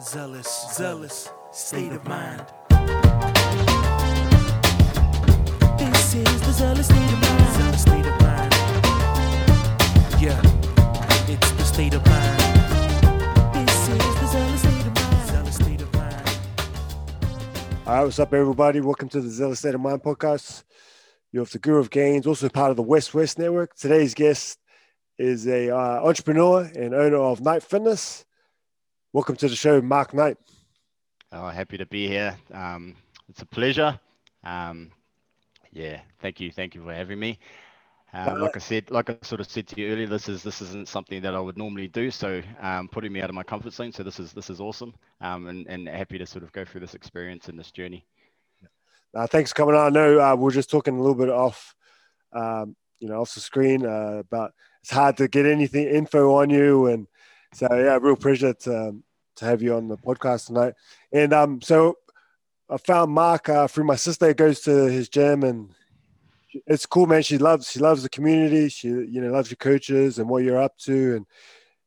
zealous, zealous state of mind. This is the zealous state of mind. Zealous state of mind. Yeah, it's the state of mind. This is the zealous state of mind. Zealous state of mind. All right, what's up, everybody? Welcome to the Zealous State of Mind podcast. You're with the Guru of Gains, also part of the West West Network. Today's guest is a uh, entrepreneur and owner of Knight Fitness. Welcome to the show, Mark Knight. Oh, happy to be here. Um, it's a pleasure. Um, yeah, thank you, thank you for having me. Uh, like I said, like I sort of said to you earlier, this is this isn't something that I would normally do. So um, putting me out of my comfort zone. So this is this is awesome. Um, and and happy to sort of go through this experience and this journey. Uh, thanks for coming on. I know uh, we we're just talking a little bit off, um, you know, off the screen uh, about it's hard to get anything info on you, and so yeah, real pleasure to um, to have you on the podcast tonight. And um, so I found Mark uh, through my sister goes to his gym, and it's cool, man. She loves she loves the community. She you know loves your coaches and what you're up to, and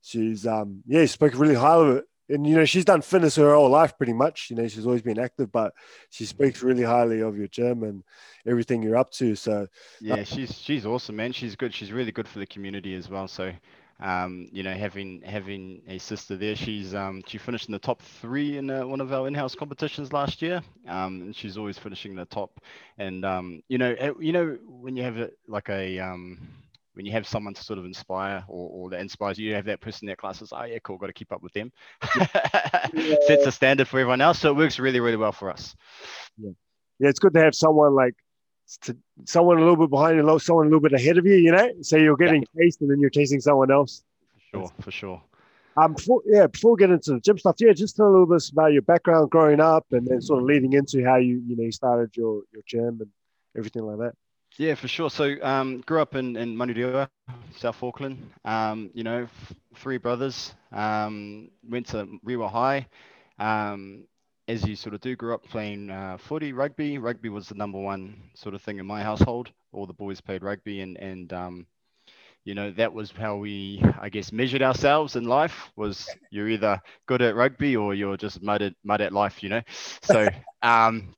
she's um yeah, she spoke really highly of it. And you know she's done fitness her whole life pretty much. You know she's always been active, but she speaks really highly of your gym and everything you're up to. So Yeah, she's she's awesome, man. She's good. She's really good for the community as well. So um, you know, having having a sister there, she's um, she finished in the top three in uh, one of our in-house competitions last year, um, and she's always finishing the top. And um, you know, you know, when you have a, like a um, when you have someone to sort of inspire or, or that inspires you, you have that person in that class says, oh yeah, cool, got to keep up with them. Sets a standard for everyone else, so it works really, really well for us. yeah, it's good to have someone like to, someone a little bit behind you, someone a little bit ahead of you. You know, so you're getting chased and then you're chasing someone else. For sure, for sure. Um, before, yeah, before we get into the gym stuff, yeah, just tell a little bit about your background growing up and then sort of leading into how you, you know, you started your, your gym and everything like that. Yeah, for sure. So, um, grew up in in Manurewa, South Auckland. Um, you know, f- three brothers. Um, went to Rewa High. Um, as you sort of do, grew up playing uh, footy, rugby. Rugby was the number one sort of thing in my household. All the boys played rugby, and and um, you know that was how we, I guess, measured ourselves in life. Was you're either good at rugby or you're just mud at mud at life. You know, so. Um,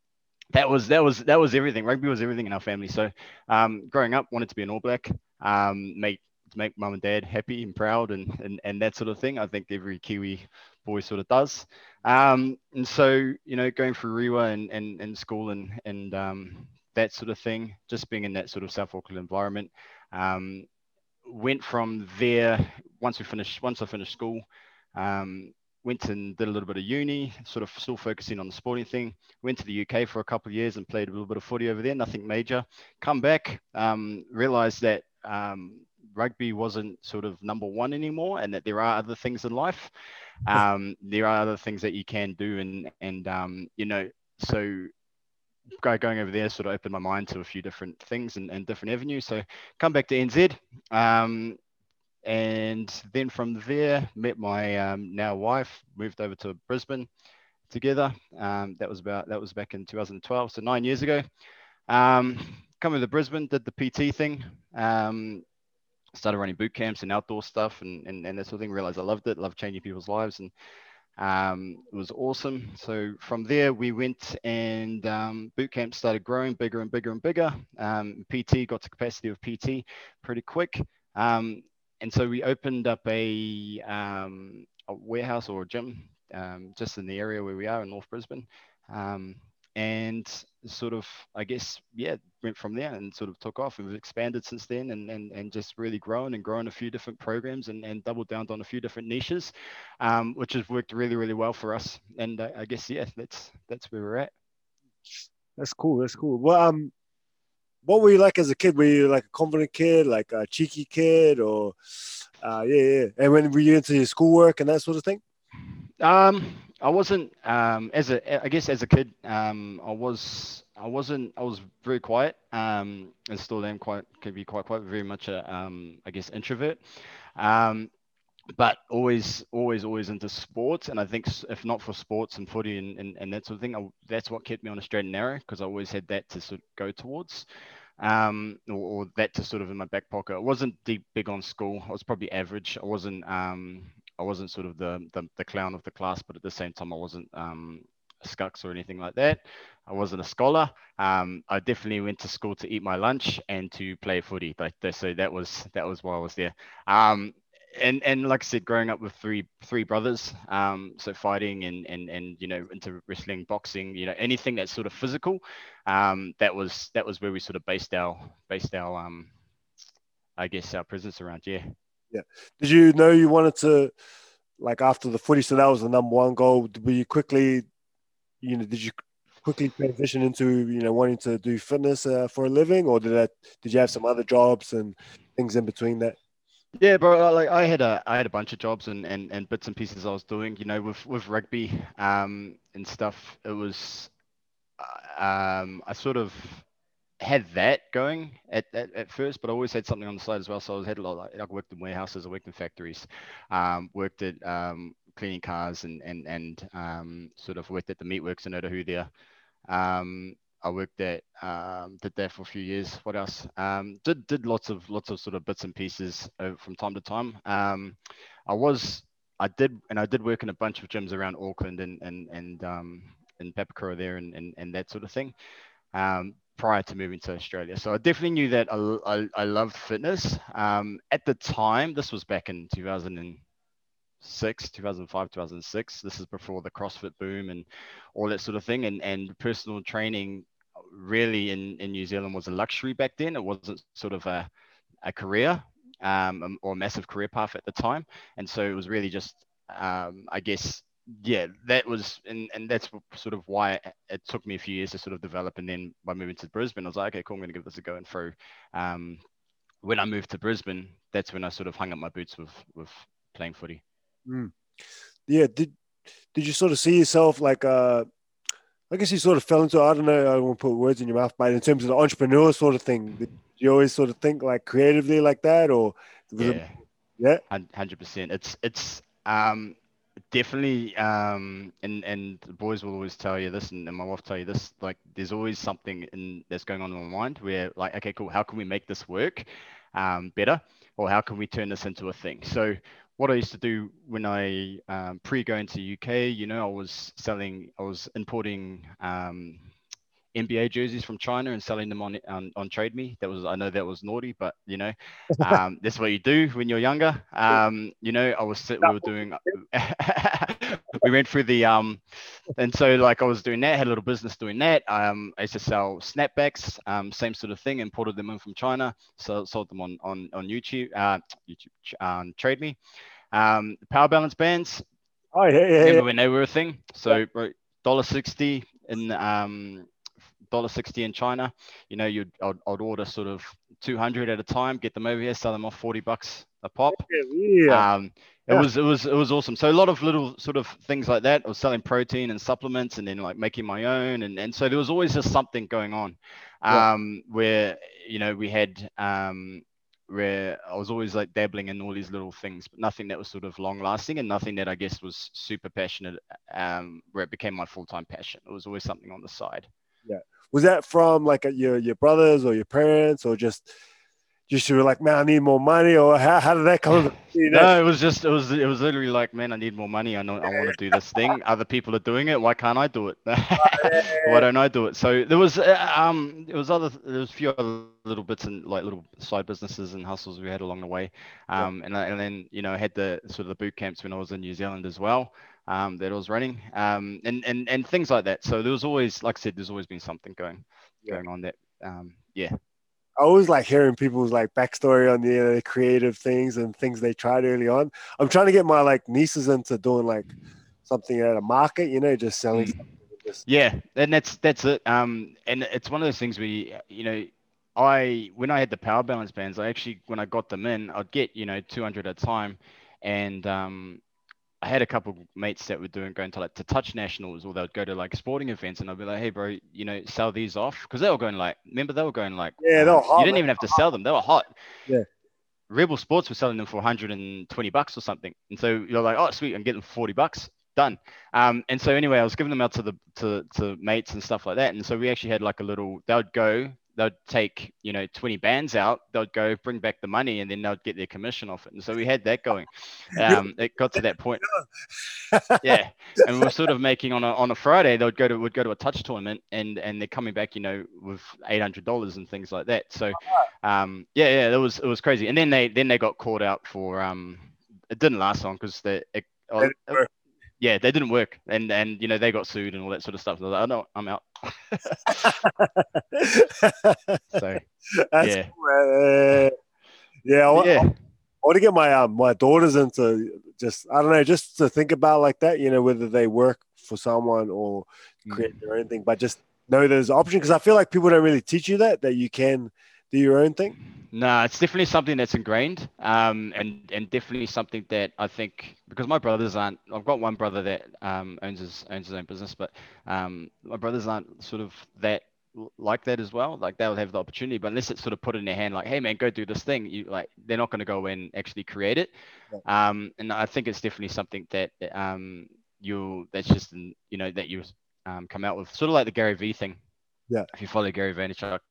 that was that was that was everything. Rugby was everything in our family. So, um, growing up, wanted to be an All Black, um, make make mum and dad happy and proud, and, and and that sort of thing. I think every Kiwi boy sort of does. Um, and so, you know, going through Rewa and and, and school and and um, that sort of thing, just being in that sort of South Auckland environment. Um, went from there once we finished once I finished school. Um, went and did a little bit of uni, sort of still focusing on the sporting thing. Went to the UK for a couple of years and played a little bit of footy over there, nothing major. Come back, um, realized that um, rugby wasn't sort of number one anymore and that there are other things in life. Um, there are other things that you can do. And, and um, you know, so going over there sort of opened my mind to a few different things and, and different avenues. So come back to NZ. Um, and then from there met my um, now wife moved over to brisbane together um, that was about that was back in 2012 so nine years ago um, coming to brisbane did the pt thing um, started running boot camps and outdoor stuff and, and, and that sort of thing. Realized i loved it loved changing people's lives and um, it was awesome. So from there we went and um, boot camp started growing bigger and bigger and bigger. Pt got to capacity of pt pretty quick. Um, and so we opened up a, um, a warehouse or a gym um, just in the area where we are in North Brisbane. Um, and sort of, I guess, yeah, went from there and sort of took off and we've expanded since then and, and, and just really grown and grown a few different programs and, and doubled down on a few different niches, um, which has worked really, really well for us. And uh, I guess, yeah, that's, that's where we're at. That's cool. That's cool. Well, um, what were you like as a kid? Were you like a confident kid, like a cheeky kid, or uh, yeah, yeah? And when were you into your schoolwork and that sort of thing? Um, I wasn't. Um, as a, I guess as a kid, um, I was. I wasn't. I was very quiet. Um, and still am quite. Can be quite quite very much a. Um, I guess introvert. Um, but always, always, always into sports. And I think if not for sports and footy and, and, and that sort of thing, I, that's what kept me on a straight and narrow because I always had that to sort of go towards um, or, or, that to sort of in my back pocket. I wasn't deep big on school. I was probably average. I wasn't, um, I wasn't sort of the, the, the clown of the class, but at the same time, I wasn't um, scucks or anything like that. I wasn't a scholar. Um, I definitely went to school to eat my lunch and to play footy. Like so that was that was why I was there. Um, and and like I said, growing up with three three brothers, um, so fighting and and and you know into wrestling, boxing, you know anything that's sort of physical, um, that was that was where we sort of based our based our um, I guess our presence around. Yeah. Yeah. Did you know you wanted to, like after the footy, so that was the number one goal. Were you quickly, you know, did you quickly transition into you know wanting to do fitness uh, for a living, or did that did you have some other jobs and things in between that? Yeah, bro. Like I had a I had a bunch of jobs and, and, and bits and pieces I was doing. You know, with with rugby um, and stuff. It was uh, um, I sort of had that going at, at, at first, but I always had something on the side as well. So I had a lot. Like, I worked in warehouses, I worked in factories, um, worked at um, cleaning cars, and and and um, sort of worked at the meatworks in Otahuhu there. Um, I worked at um, did that for a few years. What else? Um, did did lots of lots of sort of bits and pieces uh, from time to time. I was I did and I did work in a bunch of gyms around Auckland and and and um, in Papakura there and, and and that sort of thing. Um, prior to moving to Australia, so I definitely knew that I I, I loved fitness. Um, at the time, this was back in 2006, 2005, 2006. This is before the CrossFit boom and all that sort of thing. And and personal training really in, in New Zealand was a luxury back then. It wasn't sort of a, a career um, or a massive career path at the time. And so it was really just, um, I guess, yeah, that was, and, and that's sort of why it took me a few years to sort of develop. And then by moving to Brisbane, I was like, okay, cool, I'm going to give this a go. And through, um, when I moved to Brisbane, that's when I sort of hung up my boots with, with playing footy. Mm. Yeah. Did, did you sort of see yourself like, uh, I guess you sort of fell into I don't know I don't want to put words in your mouth, but in terms of the entrepreneur sort of thing, did you always sort of think like creatively like that, or yeah, it, yeah, hundred percent. It's it's um definitely um and and the boys will always tell you this and, and my wife tell you this like there's always something in that's going on in my mind where like okay cool how can we make this work um better? Or how can we turn this into a thing? So what I used to do when I um, pre going to UK, you know, I was selling, I was importing um, NBA jerseys from China and selling them on on, on Trade Me. That was I know that was naughty, but you know, um, that's what you do when you're younger. Um, you know, I was we were doing. we went through the um, and so like I was doing that, had a little business doing that. Um, I used to sell snapbacks, um, same sort of thing, imported them in from China, so sold them on on on YouTube, uh, YouTube, um, Trade Me. Um, power balance bands. Oh yeah, yeah. Remember when they were a thing? So dollar sixty in um dollar sixty in China. You know, you'd I'd, I'd, order sort of two hundred at a time, get them over here, sell them off forty bucks a pop. Yeah. Um, it yeah. was it was it was awesome. So a lot of little sort of things like that. I was selling protein and supplements, and then like making my own, and and so there was always just something going on, um, yeah. where you know we had um where I was always like dabbling in all these little things, but nothing that was sort of long lasting and nothing that I guess was super passionate, um, where it became my full time passion. It was always something on the side. Yeah. Was that from like a, your your brothers or your parents or just just you were like, man, I need more money, or how, how did that come? You know? No, it was just it was it was literally like, man, I need more money. I know I want to do this thing. Other people are doing it. Why can't I do it? Why don't I do it? So there was uh, um there was other there was a few other little bits and like little side businesses and hustles we had along the way. Um yeah. and and then you know I had the sort of the boot camps when I was in New Zealand as well. Um, that I was running, um, and and and things like that. So there was always, like I said, there's always been something going yeah. going on that, um, yeah, I always like hearing people's like backstory on the, uh, creative things and things they tried early on. I'm trying to get my like nieces into doing like something at a market, you know, just selling. Mm. Just... Yeah, and that's that's it. Um, and it's one of those things where you know, I when I had the power balance bands, I actually when I got them in, I'd get you know 200 at a time, and um, I had a couple mates that were doing going to like to touch nationals or they'd go to like sporting events and I'd be like, hey bro, you know, sell these off because they were going like, remember they were going like, yeah, they were hot. You didn't even have to sell them; they were hot. Yeah. Rebel Sports were selling them for 120 bucks or something, and so you're like, oh sweet, I'm getting 40 bucks, done. Um, and so anyway, I was giving them out to the to to mates and stuff like that, and so we actually had like a little. They would go they'd take you know 20 bands out they'd go bring back the money and then they'd get their commission off it. And so we had that going. Um, it got to that point. Yeah. And we are sort of making on a, on a friday they would go to would go to a touch tournament and and they're coming back you know with $800 and things like that. So um, yeah yeah it was it was crazy. And then they then they got caught out for um it didn't last long because they it, yeah, they didn't work, and and you know they got sued and all that sort of stuff. So I was like, oh no, I'm out. so That's yeah, cool. Yeah, I, yeah, I want to get my um, my daughters into just I don't know, just to think about like that. You know, whether they work for someone or create their own thing, but just know there's an option because I feel like people don't really teach you that that you can do your own thing. No, it's definitely something that's ingrained, um, and and definitely something that I think because my brothers aren't. I've got one brother that um, owns his owns his own business, but um, my brothers aren't sort of that like that as well. Like they'll have the opportunity, but unless it's sort of put in their hand, like, hey man, go do this thing, you like they're not going to go and actually create it. Um, and I think it's definitely something that um, you that's just you know that you um, come out with, sort of like the Gary V thing. Yeah. If you follow Gary Vaynerchuk,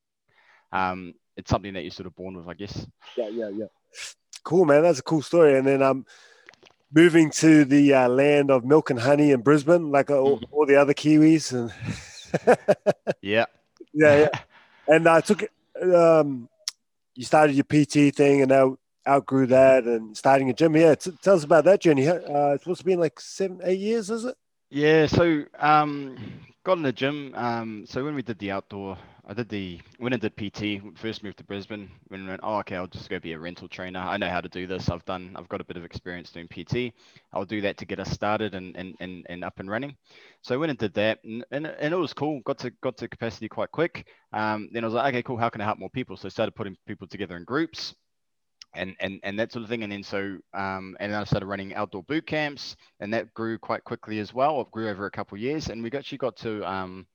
um, it's something that you're sort of born with, I guess. Yeah, yeah, yeah. Cool, man. That's a cool story. And then um, moving to the uh, land of milk and honey in Brisbane, like uh, all, all the other Kiwis, and Yeah. yeah, yeah. And I took um, you started your PT thing, and out outgrew that, and starting a gym. Yeah, t- tell us about that journey. Uh, it's supposed to be in like seven, eight years, is it? Yeah, so um, got in the gym. Um, so when we did the outdoor, I did the when I did PT. First moved to Brisbane. When I went, oh okay, I'll just go be a rental trainer. I know how to do this. I've done. I've got a bit of experience doing PT. I'll do that to get us started and and and, and up and running. So I went and did that, and, and, and it was cool. Got to got to capacity quite quick. Um, then I was like, okay, cool. How can I help more people? So I started putting people together in groups and and and that sort of thing. And then so um, and then I started running outdoor boot camps, and that grew quite quickly as well. It grew over a couple of years, and we actually got to um,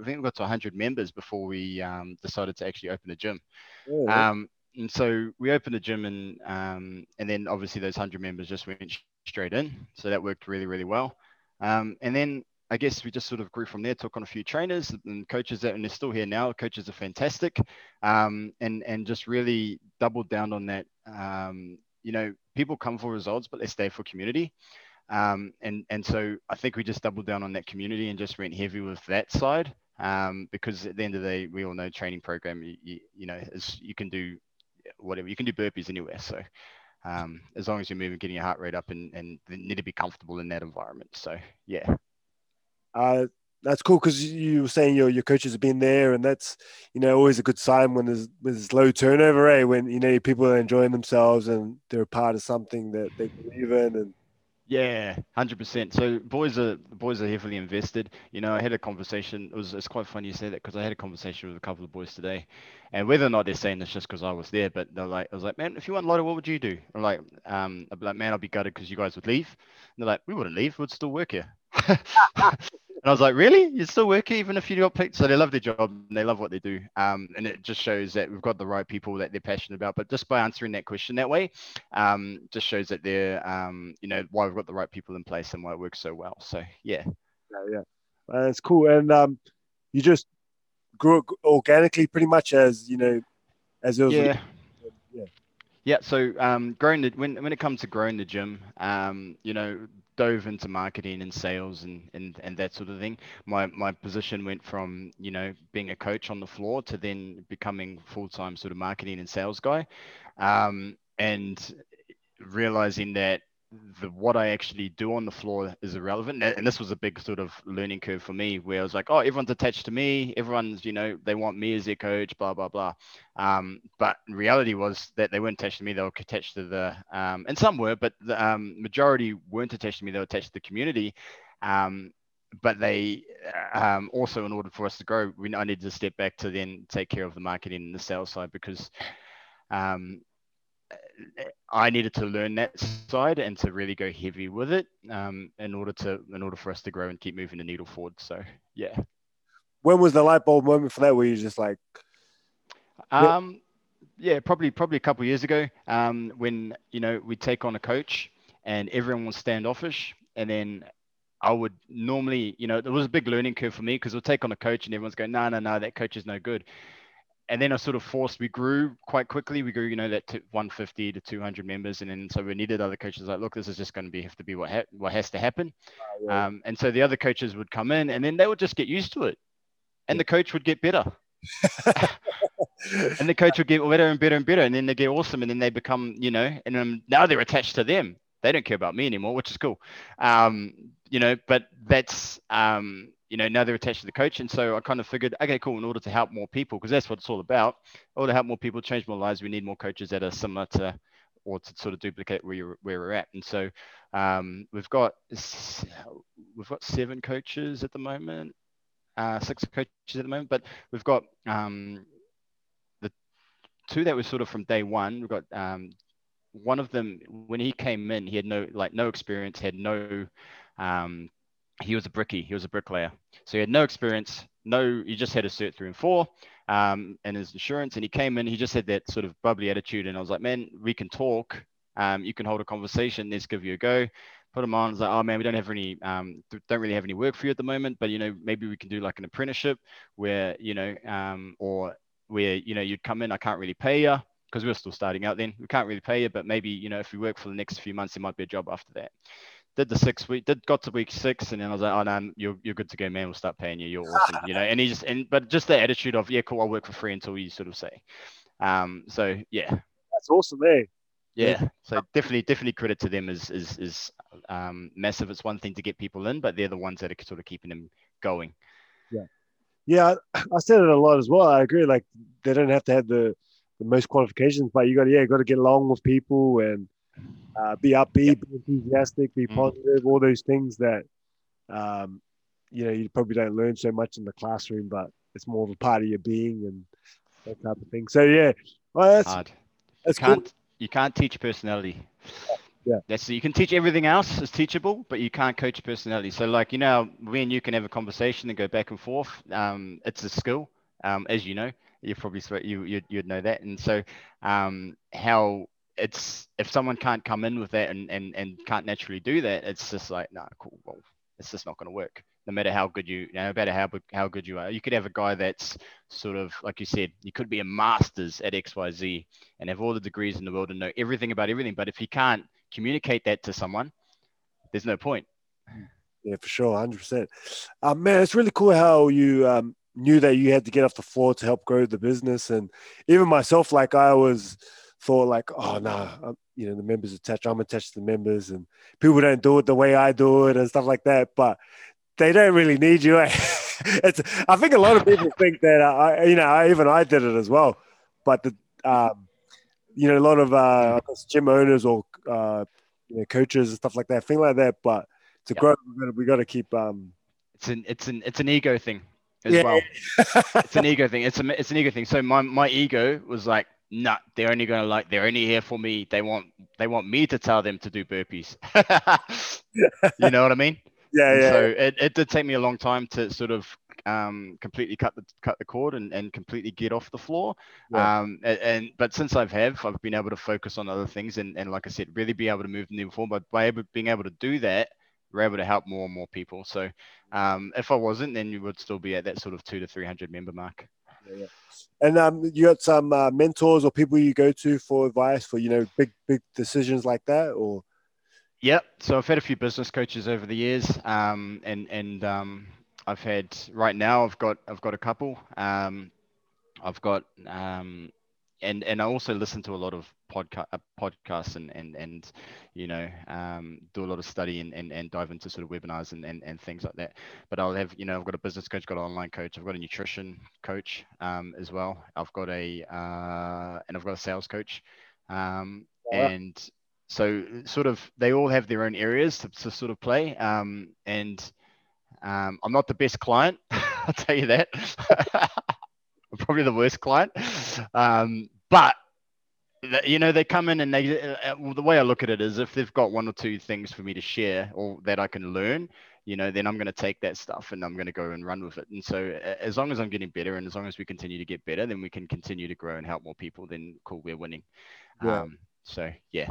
I think we got to 100 members before we um, decided to actually open a gym. Oh, Um, and so we opened a gym, and um, and then obviously those 100 members just went straight in, so that worked really really well. Um, and then I guess we just sort of grew from there, took on a few trainers and coaches that, and they're still here now. Coaches are fantastic, um, and and just really doubled down on that. Um, you know, people come for results, but they stay for community. Um, and and so I think we just doubled down on that community and just went heavy with that side. Um, because at the end of the day, we all know training program, you, you, you know, is you can do whatever, you can do burpees anywhere. So um, as long as you're moving, getting your heart rate up and, and need to be comfortable in that environment. So yeah. Uh, that's cool because you were saying your your coaches have been there, and that's you know always a good sign when there's when there's low turnover, eh? When you know people are enjoying themselves and they're a part of something that they believe in, and Yeah, hundred percent. So boys are boys are heavily invested. You know, I had a conversation. It was it's quite funny you say that because I had a conversation with a couple of boys today, and whether or not they're saying this just because I was there, but they're like, I was like, man, if you won lotto, what would you do? I'm like, um, I'd be like, man, I'd be gutted because you guys would leave. And they're like, we wouldn't leave. We'd still work here. And I was like, really? You still work even if you got picked? So they love their job and they love what they do. Um, and it just shows that we've got the right people that they're passionate about. But just by answering that question that way, um, just shows that they're, um, you know, why we've got the right people in place and why it works so well. So yeah. yeah, yeah, uh, it's cool. And um, you just grew organically, pretty much as you know, as it was. Yeah. yeah. Yeah, so um, growing the when when it comes to growing the gym, um, you know, dove into marketing and sales and, and and that sort of thing. My my position went from you know being a coach on the floor to then becoming full time sort of marketing and sales guy, um, and realizing that the what I actually do on the floor is irrelevant. And this was a big sort of learning curve for me where I was like, oh, everyone's attached to me. Everyone's, you know, they want me as their coach, blah, blah, blah. Um, but reality was that they weren't attached to me. They were attached to the, um, and some were, but the um, majority weren't attached to me. They were attached to the community. Um, but they um, also, in order for us to grow, we I needed to step back to then take care of the marketing and the sales side because um, I needed to learn that side and to really go heavy with it um, in order to in order for us to grow and keep moving the needle forward. So yeah. When was the light bulb moment for that? Where you just like, Yeah. Um, yeah, probably probably a couple of years ago, um, when you know we take on a coach and everyone was standoffish, and then I would normally, you know, there was a big learning curve for me because we'll take on a coach and everyone's going, no, no, no, that coach is no good, and then I sort of forced. We grew quite quickly. We grew, you know, that to 150 to 200 members, and then so we needed other coaches. Like, look, this is just going to be have to be what ha- what has to happen. Uh, yeah. Um, and so the other coaches would come in, and then they would just get used to it, and the coach would get better, and the coach would get better and better and better, and then they get awesome, and then they become, you know, and um, now they're attached to them. They don't care about me anymore, which is cool. Um, you know, but that's um, you know, now they're attached to the coach. And so I kind of figured, okay, cool, in order to help more people, because that's what it's all about, in order to help more people change more lives, we need more coaches that are similar to or to sort of duplicate where you're where we're at. And so um, we've got we've got seven coaches at the moment, uh, six coaches at the moment, but we've got um, the two that were sort of from day one. We've got um, one of them when he came in, he had no like no experience, had no um, he was a brickie, he was a bricklayer. So he had no experience, no, he just had a cert three and four um, and his insurance. And he came in, he just had that sort of bubbly attitude. And I was like, man, we can talk. Um, you can hold a conversation. Let's give you a go. Put him on. I was like, oh man, we don't have any, um, don't really have any work for you at the moment, but you know, maybe we can do like an apprenticeship where, you know, um, or where, you know, you'd come in, I can't really pay you because we we're still starting out then. We can't really pay you, but maybe, you know, if we work for the next few months, there might be a job after that did the six week, did got to week six, and then I was like, oh no, you're you're good to go, man. We'll start paying you. You're awesome, you know. And he just and but just the attitude of yeah, cool, I'll work for free until you sort of say. Um, so yeah, that's awesome, eh? Yeah. So definitely, definitely credit to them is is is um, massive. It's one thing to get people in, but they're the ones that are sort of keeping them going. Yeah. Yeah, I said it a lot as well. I agree. Like they don't have to have the the most qualifications, but you got to yeah, got to get along with people and uh, be upbeat, be enthusiastic, be mm. positive, all those things that um, you know you probably don't learn so much in the classroom, but it's more of a part of your being and that type of thing. So yeah, well, that's hard. That's you can't cool. you can't teach personality. Yeah. That's you can teach everything else is teachable, but you can't coach personality. So like you know, me and you can have a conversation and go back and forth. Um, it's a skill, um, as you know. You probably you you'd, you'd know that, and so um, how it's if someone can't come in with that and and, and can't naturally do that, it's just like no, nah, cool. Well, it's just not going to work. No matter how good you, no matter how how good you are, you could have a guy that's sort of like you said, you could be a master's at X Y Z and have all the degrees in the world and know everything about everything. But if he can't communicate that to someone, there's no point. Yeah, for sure, hundred percent. Um, man, it's really cool how you um, knew that you had to get off the floor to help grow the business, and even myself, like I was thought like, oh no, nah, you know, the members attached. I'm attached to the members, and people don't do it the way I do it and stuff like that. But they don't really need you. Eh? it's. I think a lot of people think that. Uh, I, you know, I, even I did it as well. But the, um, you know, a lot of uh, gym owners or uh, you know, coaches and stuff like that, thing like that. But to yep. grow, we got, we got to keep. Um, it's an it's an it's an ego thing as yeah. well. it's an ego thing. It's a it's an ego thing. So my my ego was like, nah, they're only gonna like they're only here for me. They want they want me to tell them to do burpees. you know what I mean? Yeah, and yeah. So it, it did take me a long time to sort of um, completely cut the cut the cord and, and completely get off the floor. Yeah. Um, and, and, but since I've have, I've been able to focus on other things and, and like I said, really be able to move the needle forward. But by able, being able to do that, we're able to help more and more people. So um, if I wasn't, then you would still be at that sort of two to three hundred member mark. And um, you got some uh, mentors or people you go to for advice for you know big big decisions like that, or? Yep. So I've had a few business coaches over the years, um, and and um, I've had right now I've got I've got a couple. Um, I've got um, and and I also listen to a lot of podcast uh, podcasts and and and you know um, do a lot of study and, and and dive into sort of webinars and, and and things like that. But I'll have you know I've got a business coach, got an online coach, I've got a nutrition coach um, as well. I've got a uh, and I've got a sales coach, um, yeah. and so sort of they all have their own areas to, to sort of play. Um, and um, I'm not the best client, I'll tell you that. I'm probably the worst client. Um, but you know they come in and they uh, well, the way i look at it is if they've got one or two things for me to share or that i can learn you know then i'm going to take that stuff and i'm going to go and run with it. And so as long as i'm getting better and as long as we continue to get better then we can continue to grow and help more people then cool we're winning. Yeah. um so yeah.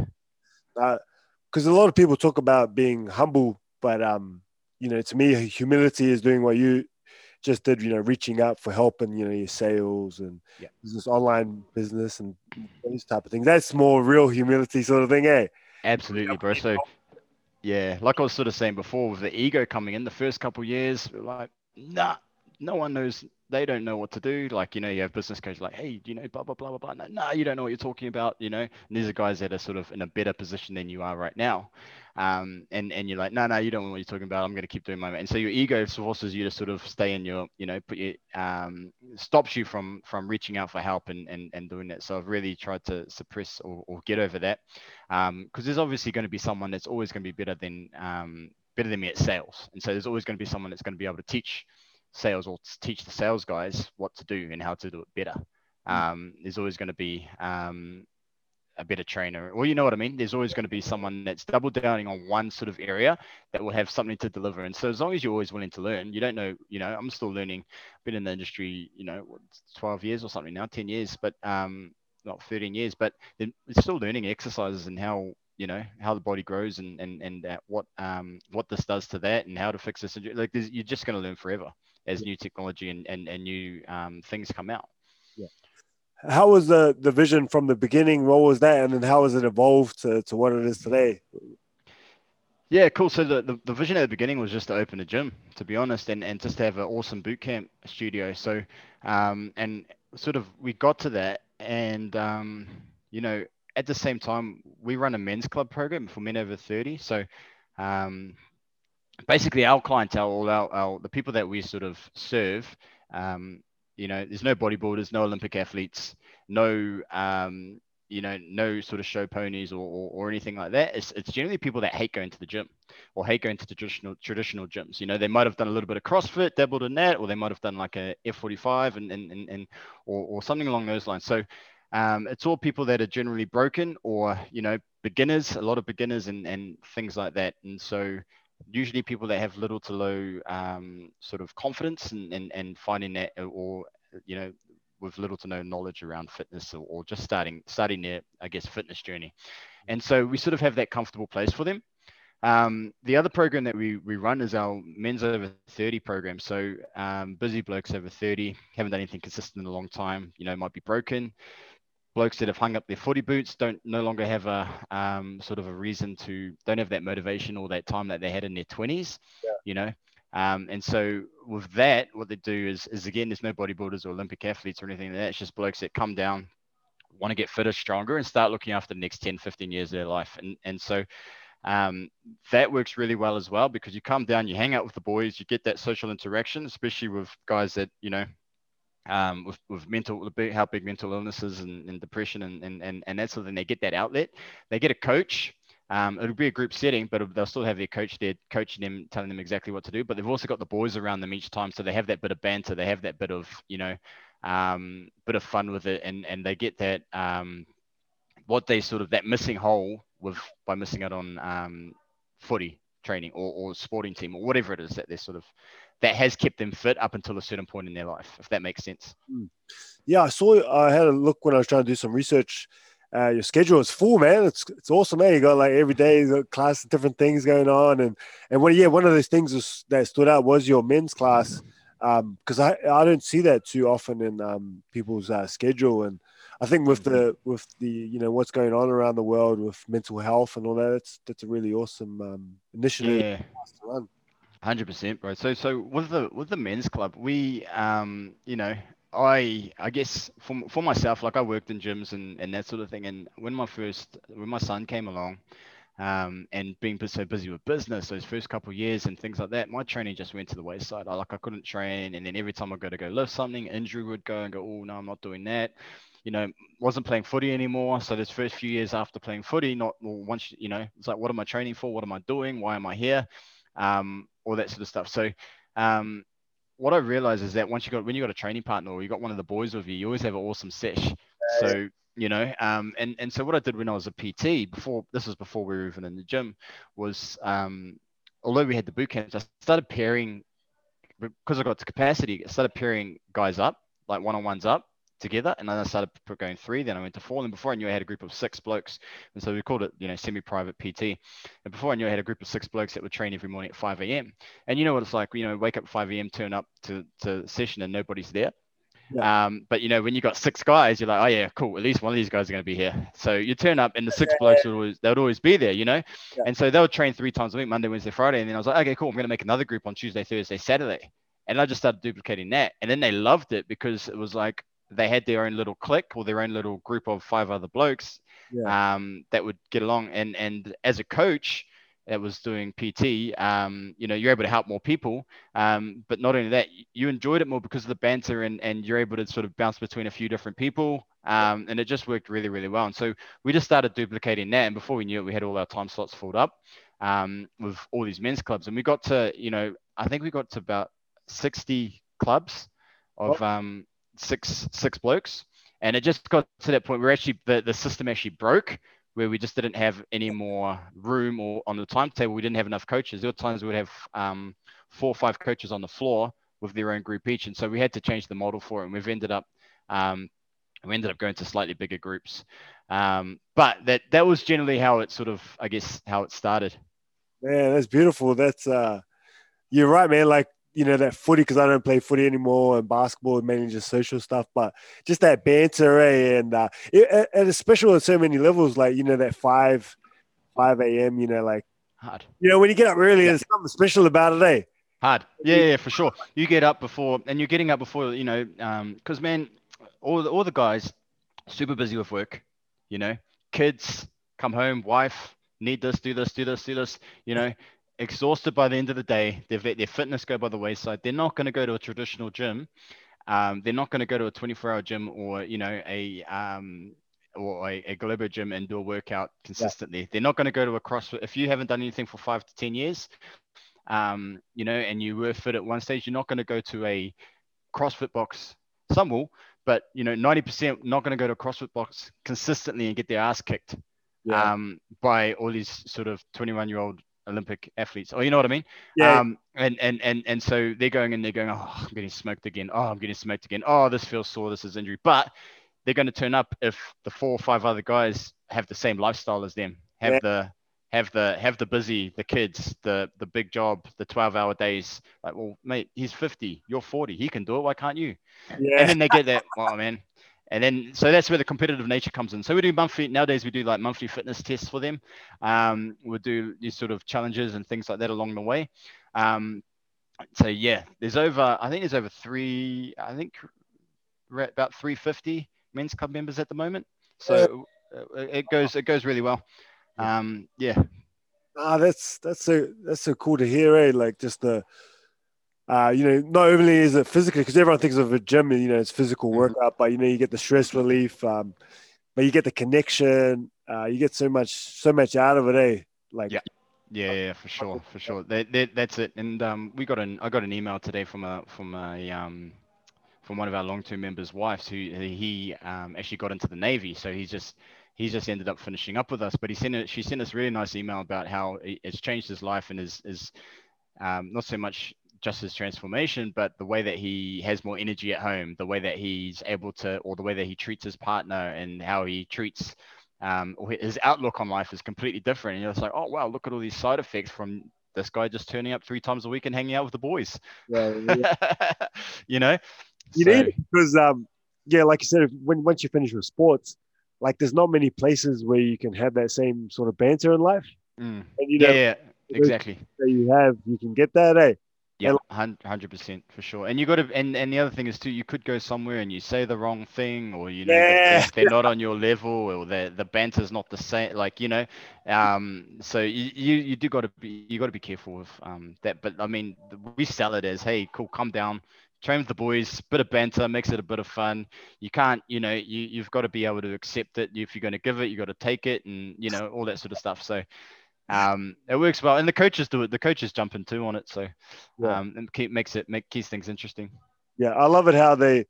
Because uh, a lot of people talk about being humble but um you know to me humility is doing what you just did, you know, reaching out for help and you know your sales and Yeah. business, online business, and those type of things. That's more real humility sort of thing, eh? Absolutely, bro. So, yeah, like I was sort of saying before, with the ego coming in the first couple years, like, nah, no one knows. They don't know what to do. Like, you know, you have business coaches like, hey, you know, blah, blah, blah, blah, blah. No, nah, you don't know what you're talking about, you know. And these are guys that are sort of in a better position than you are right now. Um, and, and you're like, no, no, you don't know what you're talking about. I'm going to keep doing my, and so your ego forces you to sort of stay in your, you know, put you, um, stops you from, from reaching out for help and, and, and doing that. So I've really tried to suppress or, or get over that. Um, because there's obviously going to be someone that's always going to be better than, um, better than me at sales. And so there's always going to be someone that's going to be able to teach sales or teach the sales guys what to do and how to do it better. Um, there's always going to be um, a better trainer. Well, you know what I mean? There's always going to be someone that's double downing on one sort of area that will have something to deliver. And so as long as you're always willing to learn, you don't know, you know, I'm still learning, been in the industry, you know, 12 years or something now, 10 years, but um, not 13 years, but then it's still learning exercises and how, you know, how the body grows and, and, and uh, what, um, what this does to that and how to fix this. Like you're just going to learn forever as new technology and, and, and new um, things come out. Yeah. How was the the vision from the beginning? What was that, and then how has it evolved to, to what it is today? Yeah, cool. So the, the, the vision at the beginning was just to open a gym, to be honest, and, and just to have an awesome boot camp studio. So, um, and sort of we got to that, and um, you know, at the same time, we run a men's club program for men over 30. So, um, basically, our clientele, all our, our the people that we sort of serve, um, you know, there's no bodybuilders, no Olympic athletes, no um, you know, no sort of show ponies or, or, or anything like that. It's, it's generally people that hate going to the gym or hate going to traditional traditional gyms. You know, they might have done a little bit of CrossFit, dabbled in that, or they might have done like a F45 and and, and, and or, or something along those lines. So um, it's all people that are generally broken or you know beginners, a lot of beginners and and things like that. And so usually people that have little to low um, sort of confidence and, and and finding that or you know with little to no knowledge around fitness or, or just starting starting their I guess fitness journey. And so we sort of have that comfortable place for them. Um, the other program that we, we run is our men's over 30 program. So um, busy blokes over 30, haven't done anything consistent in a long time, you know, might be broken. Blokes that have hung up their footy boots don't no longer have a um, sort of a reason to, don't have that motivation or that time that they had in their 20s, Yeah. you know. Um, and so with that, what they do is, is again, there's no bodybuilders or Olympic athletes or anything like that. It's just blokes that come down, want to get fitter, stronger, and start looking after the next 10, 15 years of their life. And, and so um, that works really well as well because you come down, you hang out with the boys, you get that social interaction, especially with guys that, you know, um, with, with mental, how big mental illnesses and, and depression and, and, and, and that sort of thing, they get that outlet. They get a coach. Um, it'll be a group setting, but they'll still have their coach there coaching them, telling them exactly what to do. But they've also got the boys around them each time. So they have that bit of banter. They have that bit of, you know, um, bit of fun with it. And, and they get that, um, what they sort of, that missing hole with by missing out on um, footy training or, or sporting team or whatever it is that they're sort of, that has kept them fit up until a certain point in their life, if that makes sense. Yeah, I saw. I had a look when I was trying to do some research. Uh, your schedule is full, man. It's it's awesome, man. You got like every day you got class, different things going on, and and yeah, one of those things that stood out was your men's class, because I I don't see that too often in um, people's uh, schedule, and I think with the with the you know what's going on around the world with mental health and all that, that's that's a really awesome um, initiative Yeah. Hundred percent, bro. So, so with the with the men's club, we, um, you know, I, I guess for for myself, like I worked in gyms and and that sort of thing. And when my first, when my son came along, um, and being so busy with business those first couple of years and things like that, my training just went to the wayside. I like I couldn't train, and then every time I go to go lift something, injury would go and go. Oh no, I'm not doing that. You know, wasn't playing footy anymore. So those first few years after playing footy, not well, once you know, it's like, what am I training for? What am I doing? Why am I here? Um, all that sort of stuff. So, um, what I realized is that once you got when you got a training partner or you got one of the boys with you, you always have an awesome sesh. So you know, um, and and so what I did when I was a PT before this was before we were even in the gym was um, although we had the boot camps, I started pairing because I got to capacity. I started pairing guys up like one on ones up together. And then I started going three. Then I went to four. And before I knew, I had a group of six blokes. And so we called it, you know, semi-private PT. And before I knew, I had a group of six blokes that would train every morning at 5 a.m. And you know what it's like, you know, wake up at 5 a.m., turn up to to session, and nobody's there. Um, but you know, when you got six guys, you're like, oh yeah, cool. At least one of these guys are going to be here. So you turn up, and the six blokes would always they would always be there, you know. Yeah. And so they would train three times a week, Monday, Wednesday, Friday. And then I was like, okay, cool. I'm going to make another group on Tuesday, Thursday, Saturday. And I just started duplicating that. And then they loved it because it was like they had their own little clique or their own little group of five other blokes Yeah. um, that would get along. And and as a coach that was doing PT, um, you know, you're able to help more people. Um, but not only that, you enjoyed it more because of the banter and, and you're able to sort of bounce between a few different people. Um, and it just worked really, really well. And so we just started duplicating that. And before we knew it, we had all our time slots filled up um, with all these men's clubs. And we got to, you know, I think we got to about 60 clubs of um, six six blokes. And it just got to that point where actually the, the system actually broke where we just didn't have any more room or on the timetable we didn't have enough coaches. There were times we would have um, four or five coaches on the floor with their own group each, and so we had to change the model for it. And we've ended up um, we ended up going to slightly bigger groups. Um, but that that was generally how it sort of I guess how it started. Man, that's beautiful. That's uh, you're right, man. Like you know that footy because I don't play footy anymore and basketball and mainly just social stuff. But just that banter, eh? And uh, it, and it's special on so many levels. Like you know that five five a.m. You know, like Hard. you know when you get up early, Yeah. there's something special about it, eh? Hard. Yeah, yeah, for sure. You get up before, and you're getting up before, you know, because man, all the, all the guys super busy with work, you know, kids come home, wife need this, do this, do this, do this, you know, exhausted by the end of the day. They've let their fitness go by the wayside. They're not going to go to a traditional gym. Um, they're not going to go to a 24-hour gym or you know a um, or a, a Globo gym and do a workout consistently. They're not going to go to a CrossFit. If you haven't done anything for five to ten years, um, you know, and you were fit at one stage, you're not going to go to a CrossFit box. Some will, but you know, 90% not going to go to a CrossFit box consistently and get their ass kicked Yeah. um, by all these sort of 21 year old Olympic athletes. Or you know what I mean? Yeah. Um, and, and, and, and so they're going and they're going, oh, I'm getting smoked again. Oh, I'm getting smoked again. Oh, this feels sore. This is injury. But they're going to turn up if the four or five other guys have the same lifestyle as them, have Yeah. the, have the, have the busy, the kids, the, the big job, the 12 hour days. Like, well, mate, he's 50, you're 40. He can do it. Why can't you? yeah. and then they get that oh man and then so that's where the competitive nature comes in. So we do monthly nowadays we do like monthly fitness tests for them. Um, we'll do these sort of challenges and things like that along the way. Um, so yeah there's over i think there's over three i think we're at about 350 men's club members at the moment. So uh, it goes it goes really well. Um, yeah. Ah, that's that's so that's so cool to hear, eh? Like just the, uh, you know, not only is it physically because everyone thinks of a gym, you know, it's physical Mhm. workout, but you know, you get the stress relief, um, but you get the connection, uh, you get so much so much out of it, eh? Like, Yeah. Yeah, yeah, for sure, for sure. That, that, that's it. And um, we got an I got an email today from a from a um, from one of our long-term members' wives who he um, actually got into the navy. So he's just he's just ended up finishing up with us. But he sent it. She sent us a really nice email about how it's changed his life and is is um, not so much just his transformation, but the way that he has more energy at home, the way that he's able to, or the way that he treats his partner, and how he treats um, or his outlook on life is completely different. And you're just like, oh wow, look at all these side effects from this guy just turning up three times a week and hanging out with the boys. yeah, yeah. you know, you So- need because, um, yeah, like you said, when once you finish with sports, like there's not many places where you can have that same sort of banter in life, Mm. and you yeah, know yeah, exactly. that you have, you can get that, eh? Yeah, hundred percent for sure. And you got to, and and the other thing is too, you could go somewhere and you say the wrong thing, or you know, Yeah. they're, they're not on your level, or the the banter's not the same. Like you know, um, so you you, you do got to be you got to be careful with um that. But I mean, we sell it as, hey, cool, come down, train with the boys, bit of banter, makes it a bit of fun. You can't, you know, you you've got to be able to accept it. If you're going to give it, you got to take it, and you know all that sort of stuff. So. Um, it works well, and the coaches do it. The coaches jump in too on it, so Yeah. um, and keep makes it make keeps things interesting. Yeah, I love it how they,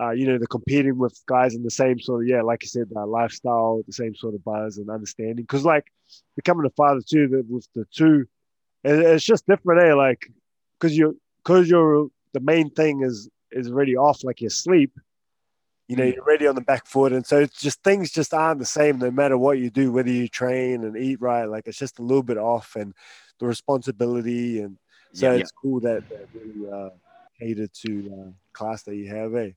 uh, you know, they're competing with guys in the same sort of yeah, like you said, uh, lifestyle, the same sort of buzz and understanding. Because like becoming a father too, the, with the two, it, it's just different, eh? Like because you because you're the main thing is is already off, like your sleep. You know Mm. you're ready on the back foot, and so it's just things just aren't the same no matter what you do, whether you train and eat right. Like it's just a little bit off, and the responsibility, and so Yeah. it's cool that that really uh, catered to uh, class that you have, eh?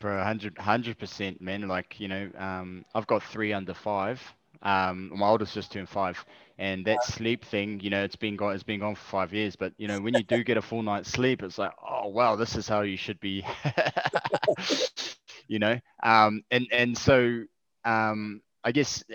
Bro, 100 percent, man. Like you know, um, I've got three under five. Um, my oldest just turned five, and that sleep thing, you know, it's been gone. It's been gone for five years. But you know, when you do get a full night's sleep, it's like, oh wow, this is how you should be. you know, um, and and so um, I guess uh,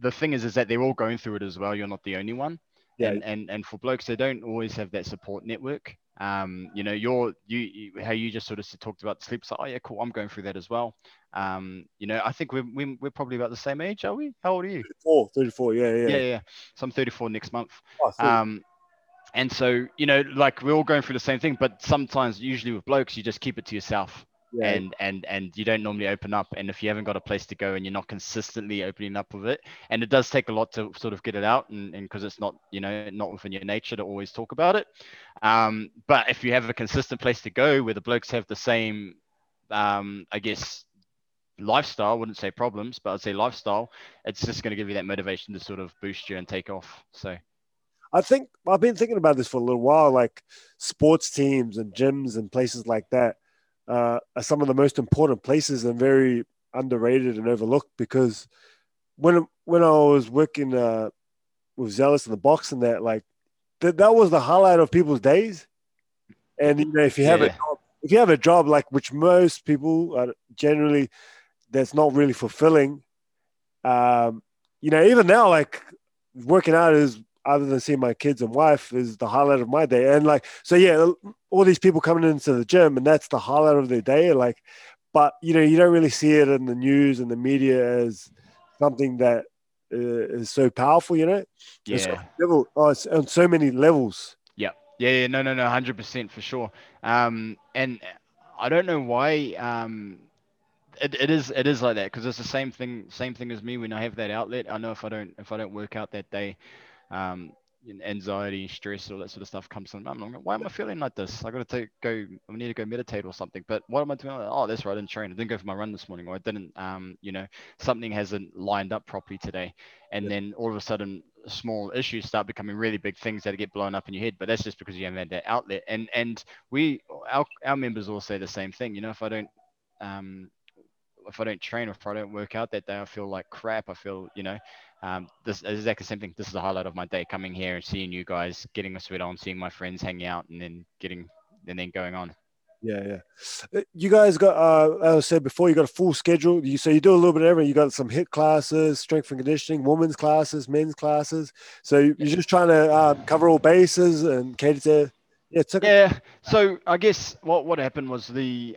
the thing is, is that they're all going through it as well. You're not the only one. Yeah. And, and and for blokes, they don't always have that support network. Um, you know, you're you, you how you just sort of talked about sleep. It's like, oh yeah, cool. I'm going through that as well. Um, you know, I think we're we're, we're probably about the same age, are we? How old are you? 34, 34, yeah, yeah. Yeah, yeah. So I'm 34 next month. Oh. Um, and so you know, like we're all going through the same thing, but sometimes, usually with blokes, you just keep it to yourself yeah, and and and you don't normally open up and if you haven't got a place to go and you're not consistently opening up with it and it does take a lot to sort of get it out and because it's not you know not within your nature to always talk about it. Um, but if you have a consistent place to go where the blokes have the same um, i guess lifestyle I wouldn't say problems but i'd say lifestyle it's just going to give you that motivation to sort of boost you and take off so. I think I've been thinking about this for a little while. Like sports teams and gyms and places like that uh, are some of the most important places and very underrated and overlooked because when when I was working uh, with Zealous in the box and that, like that that was the highlight of people's days. And you know, if you have a job, if you have a job like which most people are generally that's not really fulfilling, um, you know, even now, like working out is other than seeing my kids and wife is the highlight of my day. And like, so yeah, all these people coming into the gym and that's the highlight of their day. Like, but you know, you don't really see it in the news and the media as something that uh, is so powerful, you know? It's yeah on level, oh, it's on so many levels. Yeah, yeah, no, no, no, hundred percent for sure. Um, and I don't know why. Um, it, it is it is like that because it's the same thing same thing as me when I have that outlet. I know if I don't if I don't work out that day, um, anxiety, stress, all that sort of stuff comes from. I'm like, why am I feeling like this? I got to take go. I need to go meditate or something. But what am I doing? Oh, that's right. I didn't train. I didn't go for my run this morning, or I didn't. Um, you know, something hasn't lined up properly today, and Yeah. then all of a sudden, small issues start becoming really big things that get blown up in your head. But that's just because you haven't had that outlet. And and we our our members all say the same thing. You know, if I don't um if I don't train or if I don't work out that day, I feel like crap. I feel, you know, um, this is exactly the same thing. This is the highlight of my day coming here and seeing you guys, getting a sweat on, seeing my friends hanging out, and then getting and then going on. Yeah, yeah. Uh, You guys got, uh, as I said before, you got a full schedule. You so you do a little bit of everything. You got some HIIT classes, strength and conditioning, women's classes, men's classes. So you- you're just trying to uh, cover all bases and cater to. Yeah, okay. Yeah. So I guess what what happened was the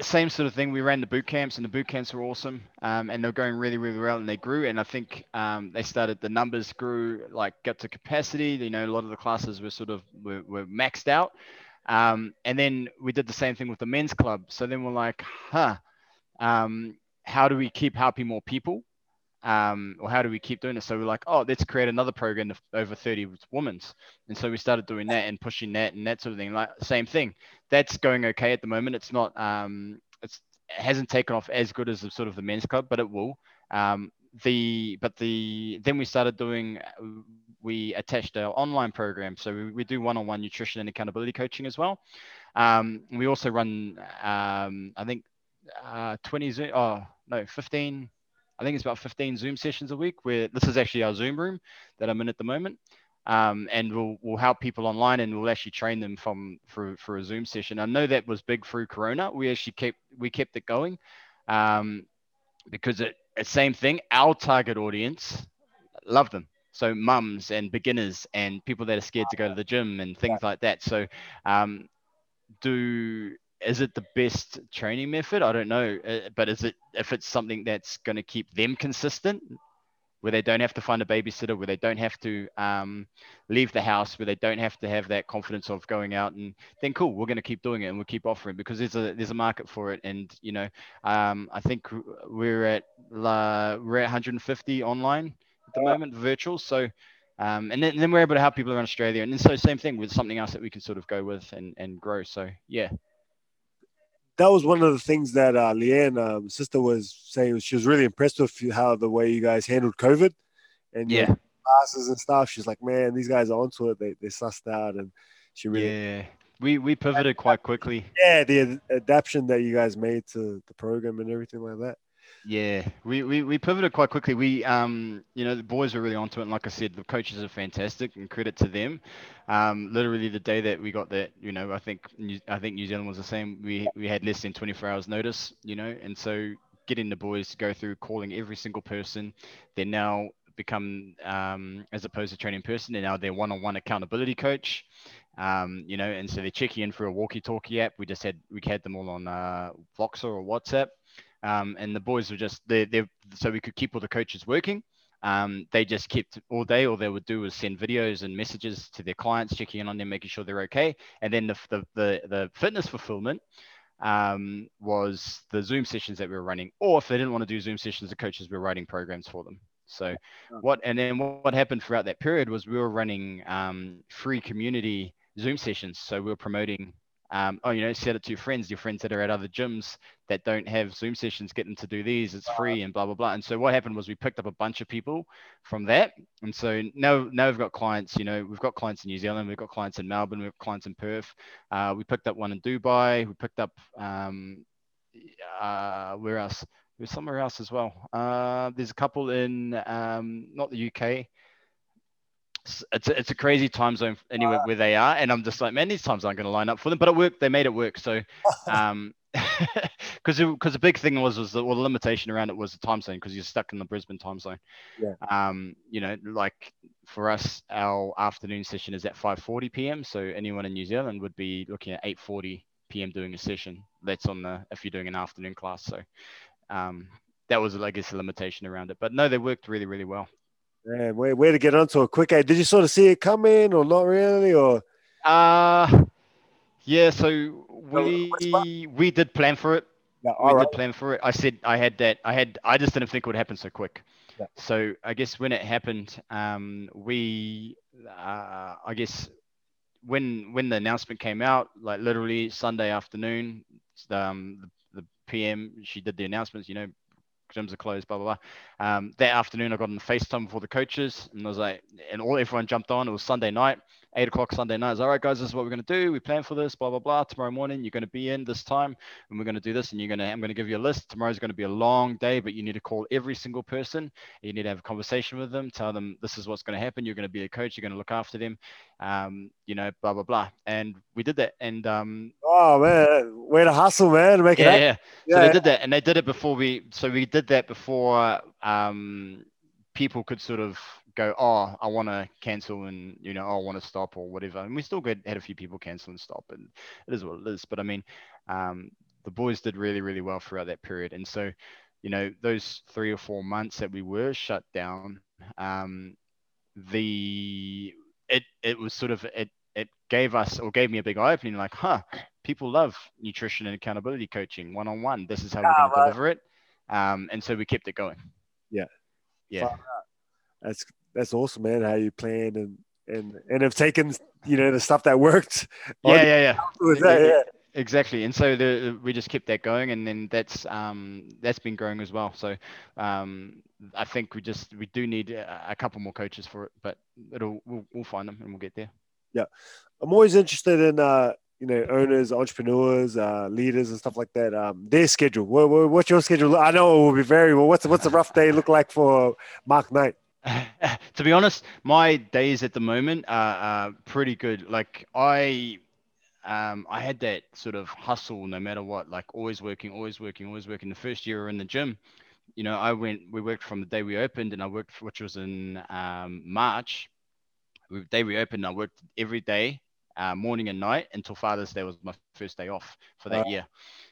same sort of thing. We ran the boot camps, and the boot camps were awesome, um, and they're going really really well, and they grew. And I think um, they started the numbers grew like got to capacity. You know, a lot of the classes were sort of were, were maxed out. Um, and then we did the same thing with the men's club. So then we're like, huh, um, how do we keep helping more people? Um, or how do we keep doing it? So we're like, oh, let's create another program of over 30 women's. And so we started doing that and pushing that and that sort of thing. Like same thing. That's going okay at the moment. It's not, um, it's, it hasn't taken off as good as the sort of the men's club, but it will. Um, the, but the, then we started doing, we attached our online program. So we, we do one-on-one nutrition and accountability coaching as well. Um, we also run, um, I think, uh, 20 Zoom, oh no, 15, I think it's about 15 Zoom sessions a week where this is actually our Zoom room that I'm in at the moment. Um, and we'll, we'll help people online and we'll actually train them from for, for a Zoom session. I know that was big through Corona. We actually kept, we kept it going um, because it, same thing. Our target audience love them. So mums and beginners and people that are scared to go to the gym and things like that. So um, do is it the best training method? I don't know, uh, but is it if it's something that's going to keep them consistent, where they don't have to find a babysitter, where they don't have to um, leave the house, where they don't have to have that confidence of going out, and then cool, we're going to keep doing it and we'll keep offering because there's a there's a market for it, and you know, um, I think we're at la, we're at 150 online at the moment, virtual, so. Um, and, then, and then we're able to help people around Australia, and then so same thing with something else that we can sort of go with and, and grow. So yeah, that was one of the things that uh, Leanne, um, sister, was saying. She was really impressed with how the way you guys handled COVID and Yeah. classes and stuff. She's like, man, these guys are onto it. They they sussed out, and she really Yeah. We we pivoted quite quickly. yeah, the ad- adaptation that you guys made to the program and everything like that. Yeah, we, we, we pivoted quite quickly. We um you know the boys were really onto it, and like I said, the coaches are fantastic, and credit to them. Um, literally the day that we got that, you know, I think New, I think New Zealand was the same. We we had less than 24 hours notice, you know, and so getting the boys to go through calling every single person, they're now become um, as opposed to training person, they're now their one-on-one accountability coach. Um, you know, and so they're checking in for a walkie-talkie app. We just had we had them all on uh, Voxer or WhatsApp. Um, and the boys were just they so we could keep all the coaches working. Um, they just kept all day. All they would do was send videos and messages to their clients, checking in on them, making sure they're okay. And then the the the, the fitness fulfillment um, was the Zoom sessions that we were running. Or if they didn't want to do Zoom sessions, the coaches were writing programs for them. So what and then what, what happened throughout that period was we were running um, free community Zoom sessions. So we were promoting um, oh, you know, set it to your friends, your friends that are at other gyms that don't have Zoom sessions, get them to do these. It's free and blah blah blah. And so what happened was we picked up a bunch of people from that, and so now now we've got clients. You know, we've got clients in New Zealand, we've got clients in Melbourne, we've got clients in Perth. Uh, we picked up one in Dubai. We picked up um, uh, where else? There's somewhere else as well. Uh, there's a couple in um, not the UK it's it's a, it's a crazy time zone anywhere where they are, and I'm just like, man, these times aren't going to line up for them. But it worked. They made it work. So, um, because because the big thing was was the, well, the limitation around it was the time zone because you're stuck in the Brisbane time zone. Yeah. Um, you know, like for us, our afternoon session is at 5:40 p.m. So anyone in New Zealand would be looking at 8:40 p.m. doing a session. That's on the if you're doing an afternoon class. So, um, that was I guess a limitation around it. But no, they worked really really well. Man, way, way to get onto it quick. Did you sort of see it coming or not really? Or Uh yeah, so we we did plan for it. yeah, We right. did plan for it. I said I had that. I had. I just didn't think it would happen so quick. Yeah. So I guess when it happened, um, we, uh, I guess, when when the announcement came out, like literally Sunday afternoon, um, the, the PM she did the announcements. You know, gyms are closed, blah blah blah. Um, that afternoon, I got on FaceTime before the coaches, and I was like, and all everyone jumped on. It was Sunday night, eight o'clock Sunday night. I was all right, guys, this is what we're gonna do. We plan for this, blah blah blah. Tomorrow morning, you're gonna be in this time, and we're gonna do this, and you're gonna. I'm gonna give you a list. Tomorrow's gonna be a long day, but you need to call every single person. You need to have a conversation with them. Tell them this is what's gonna happen. You're gonna be a coach. You're gonna look after them. Um, you know, blah blah blah. And we did that, and um, Oh man, way to hustle, man. Make it yeah, happen. yeah. So Yeah, they did that, and they did it before we. So we did that before um, people could sort of go, oh, I want to cancel, and you know, oh, I want to stop or whatever. And we still got, had a few people cancel and stop, and it is what it is. But I mean, um, the boys did really, really well throughout that period, and so, you know, those three or four months that we were shut down, um, the it it was sort of it it gave us or gave me a big eye opening, like, huh, people love nutrition and accountability coaching one on one. This is how we're going to deliver it. Um, and so we kept it going. Yeah. Yeah. that's that's awesome, man. How you plan and and and have taken you know the stuff that worked. Yeah, yeah, yeah. that, yeah. Exactly. And so the we just kept that going and then that's um that's been growing as well. So um I think we just we do need a, a couple more coaches for it, but it'll we'll, we'll find them and we'll get there. Yeah, I'm always interested in uh, you know owners, entrepreneurs, uh, leaders, and stuff like that. Um, their schedule. What, what, what's your schedule? I know it will be variable. What's what's a rough day look like for Mark Knight? to be honest, my days at the moment are, are pretty good. Like I, um, I had that sort of hustle no matter what, like always working, always working, always working. The first year we were in the gym, you know, I went, we worked from the day we opened and I worked, which was in um, March. The day we opened, I worked every day, uh, morning and night until Father's Day was my first day off for that Uh, year.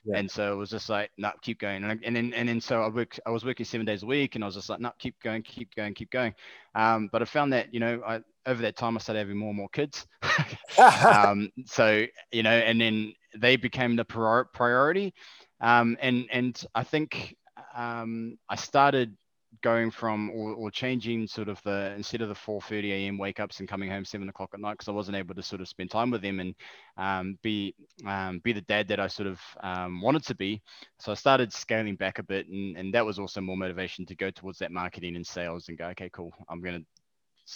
yeah. And so it was just like, no, keep going. And, I- and then, and then so I worked, I was working seven days a week and I was just like, no, keep going, keep going, keep going. Um, but I found that, you know, I, over that time, I started having more and more kids. um, so, you know, and then they became the prior- priority. Um, and, and I think um, I started going from or, or changing sort of the instead of the 4:30 a.m. wake ups and coming home seven o'clock at night because I wasn't able to sort of spend time with them and um, be um, be the dad that I sort of um, wanted to be. So I started scaling back a bit, and, and that was also more motivation to go towards that marketing and sales and go, okay, cool, I'm gonna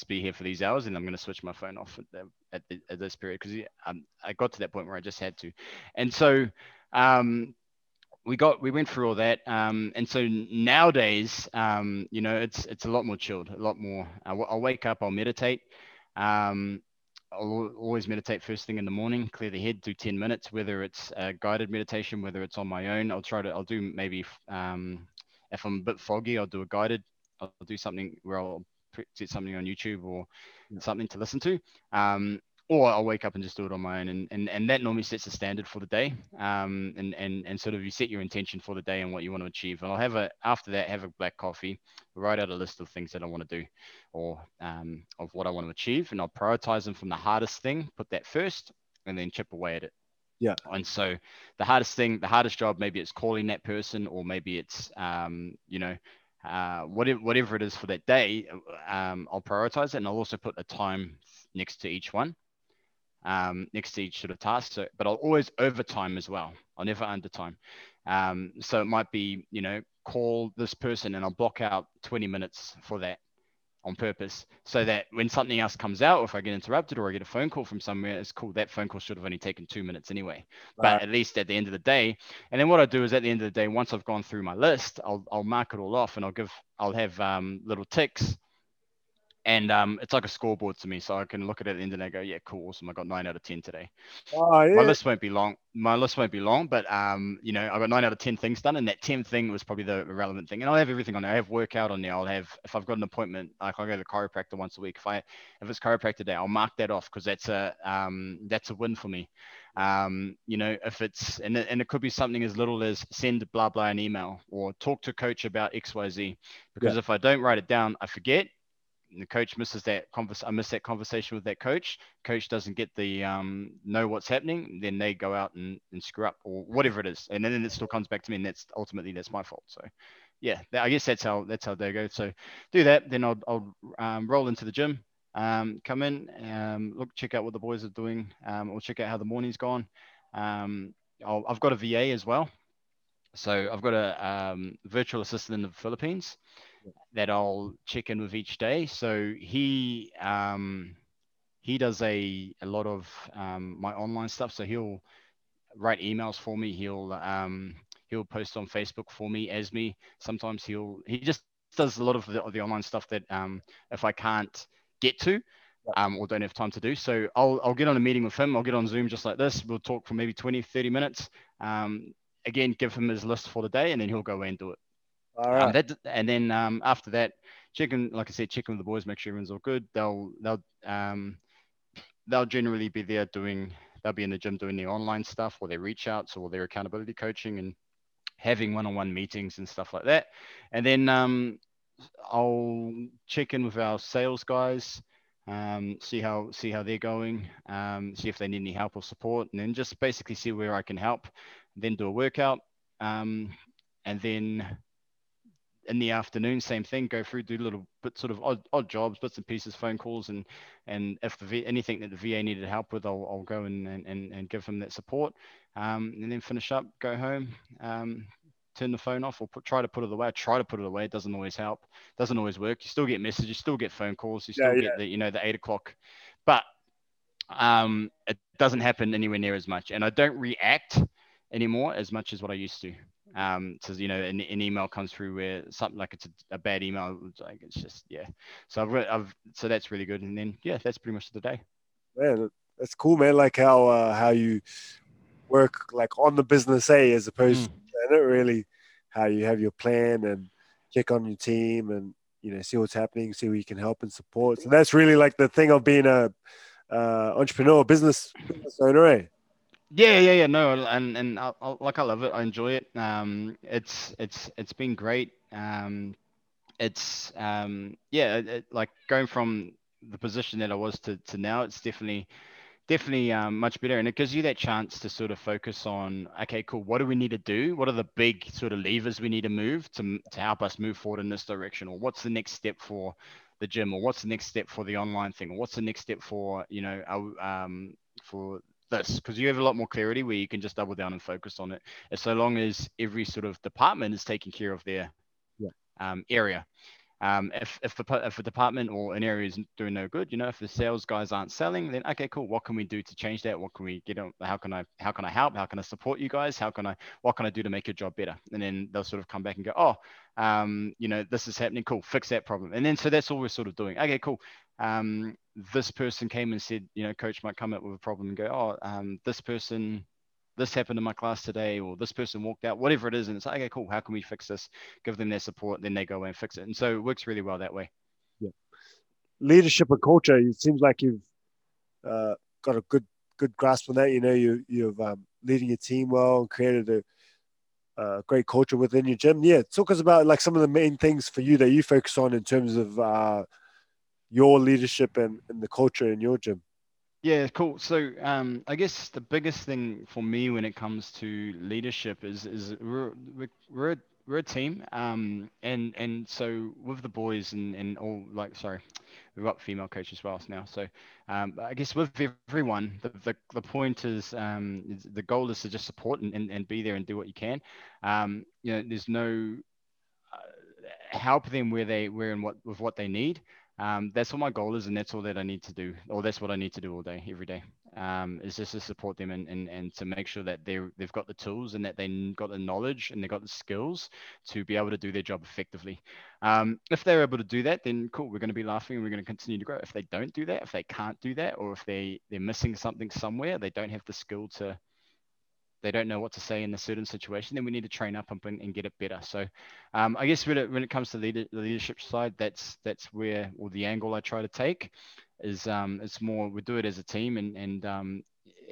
be here for these hours and I'm going to switch my phone off at, the, at, the, at this period because um, I got to that point where I just had to. And so um, we got we went through all that um, and so nowadays um, you know it's it's a lot more chilled a lot more i'll, I'll wake up i'll meditate um, i'll always meditate first thing in the morning clear the head do 10 minutes whether it's a guided meditation whether it's on my own i'll try to i'll do maybe um, if i'm a bit foggy i'll do a guided i'll do something where i'll set something on youtube or something to listen to um, or I'll wake up and just do it on my own. And, and, and that normally sets the standard for the day. Um, and, and, and sort of you set your intention for the day and what you want to achieve. And I'll have a, after that, have a black coffee, write out a list of things that I want to do or um, of what I want to achieve. And I'll prioritize them from the hardest thing, put that first, and then chip away at it. Yeah. And so the hardest thing, the hardest job, maybe it's calling that person or maybe it's, um, you know, uh, whatever, whatever it is for that day, um, I'll prioritize it. And I'll also put a time next to each one um, next to each sort of task. So, but I'll always overtime as well. I'll never undertime. Um, so it might be, you know, call this person and I'll block out 20 minutes for that on purpose so that when something else comes out, or if I get interrupted or I get a phone call from somewhere, it's cool. That phone call should have only taken two minutes anyway. Right. But at least at the end of the day, and then what I do is at the end of the day, once I've gone through my list, I'll, I'll mark it all off and I'll give, I'll have um, little ticks and um, it's like a scoreboard to me. So I can look at it at the end and I go, yeah, cool, awesome. I got nine out of ten today. Oh, yeah. My list won't be long. My list won't be long, but um, you know, I got nine out of ten things done, and that tenth thing was probably the relevant thing. And I'll have everything on there. I have workout on there. I'll have if I've got an appointment, like I go to the chiropractor once a week. If I if it's chiropractor day, I'll mark that off because that's a um, that's a win for me. Um, you know, if it's and it, and it could be something as little as send blah blah an email or talk to coach about X Y Z. Because yeah. if I don't write it down, I forget the coach misses that convers I miss that conversation with that coach. Coach doesn't get the um, know what's happening, then they go out and, and screw up or whatever it is, and then it still comes back to me, and that's ultimately that's my fault. So, yeah, I guess that's how that's how they go. So, do that, then I'll I'll um, roll into the gym, um, come in, um, look, check out what the boys are doing, um, or check out how the morning's gone. Um, i have got a VA as well, so I've got a um, virtual assistant in the Philippines that I'll check in with each day. So he um, he does a, a lot of um, my online stuff. So he'll write emails for me. He'll um, he'll post on Facebook for me as me. Sometimes he'll he just does a lot of the, of the online stuff that um, if I can't get to um, or don't have time to do. So I'll, I'll get on a meeting with him. I'll get on Zoom just like this. We'll talk for maybe 20, 30 minutes. Um, again, give him his list for the day and then he'll go away and do it. All um. Um, that, and then um, after that, checking, like I said, checking with the boys, make sure everyone's all good. They'll they'll um, they'll generally be there doing. They'll be in the gym doing the online stuff, or their reach outs, or their accountability coaching, and having one-on-one meetings and stuff like that. And then um, I'll check in with our sales guys, um, see how see how they're going, um, see if they need any help or support, and then just basically see where I can help. Then do a workout, um, and then in the afternoon, same thing. Go through, do little bit sort of odd, odd jobs, bits and pieces, phone calls, and and if the v, anything that the VA needed help with, I'll, I'll go and, and and give them that support, um, and then finish up, go home, um, turn the phone off, or put, try to put it away. I try to put it away. It doesn't always help. It Doesn't always work. You still get messages, you still get phone calls, you still yeah, get the you know the eight o'clock, but um, it doesn't happen anywhere near as much, and I don't react anymore as much as what I used to um so you know an, an, email comes through where something like it's a, a, bad email it's like it's just yeah. So i've i've so that's really good. And then yeah that's pretty much the day. Man that's cool man. Like how uh how you work like on the business a as opposed mm. to it really. How you have your plan and check on your team and you know see what's happening see where you can help and support. So that's really like the thing of being a uh, entrepreneur business, business owner eh? Yeah, yeah, yeah. No, and and I, I, like I love it. I enjoy it. Um, it's it's it's been great. Um, it's um, yeah, it, like going from the position that I was to to now. It's definitely definitely um, much better and it gives you that chance to sort of focus on okay cool what do we need to do what are the big sort of levers we need to move to, to help us move forward in this direction or what's the next step for the gym or what's the next step for the online thing or what's the next step for you know our, um, for this because you have a lot more clarity where you can just double down and focus on it as so long as every sort of department is taking care of their yeah. um, area um, if, if, the, if a department or an area is doing no good, you know, if the sales guys aren't selling, then okay, cool. What can we do to change that? What can we get on? How can I, how can I help? How can I support you guys? How can I, what can I do to make your job better? And then they'll sort of come back and go, oh, um, you know, this is happening. Cool. Fix that problem. And then, so that's all we're sort of doing. Okay, cool. Um, this person came and said, you know, coach might come up with a problem and go, oh, um, this person this happened in my class today, or this person walked out, whatever it is. And it's like, okay, cool. How can we fix this? Give them their support. Then they go and fix it. And so it works really well that way. Yeah. Leadership and culture. It seems like you've uh, got a good good grasp on that. You know, you you've um, leading your team well and created a, a, great culture within your gym. Yeah, talk us about like some of the main things for you that you focus on in terms of uh, your leadership and, and the culture in your gym. Yeah, cool. So um, I guess the biggest thing for me when it comes to leadership is is we're we're, we're, a, team, um, and and so with the boys and, and all like sorry, we've got female coaches well now. So um, I guess with everyone, the the, the point is, um, is the goal is to just support and, and, and be there and do what you can. Um, you know, there's no uh, help them where they where and what with what they need um, that's what my goal is, and that's all that I need to do, or that's what I need to do all day, every day. Um, is just to support them and, and, and to make sure that they they've got the tools and that they've got the knowledge and they've got the skills to be able to do their job effectively. Um, if they're able to do that, then cool, we're going to be laughing and we're going to continue to grow. If they don't do that, if they can't do that, or if they they're missing something somewhere, they don't have the skill to they don't know what to say in a certain situation, then we need to train up and, and get it better. So, um, I guess when it, when it comes to leader, the leadership side, that's that's where or the angle I try to take is um, it's more we do it as a team and and um,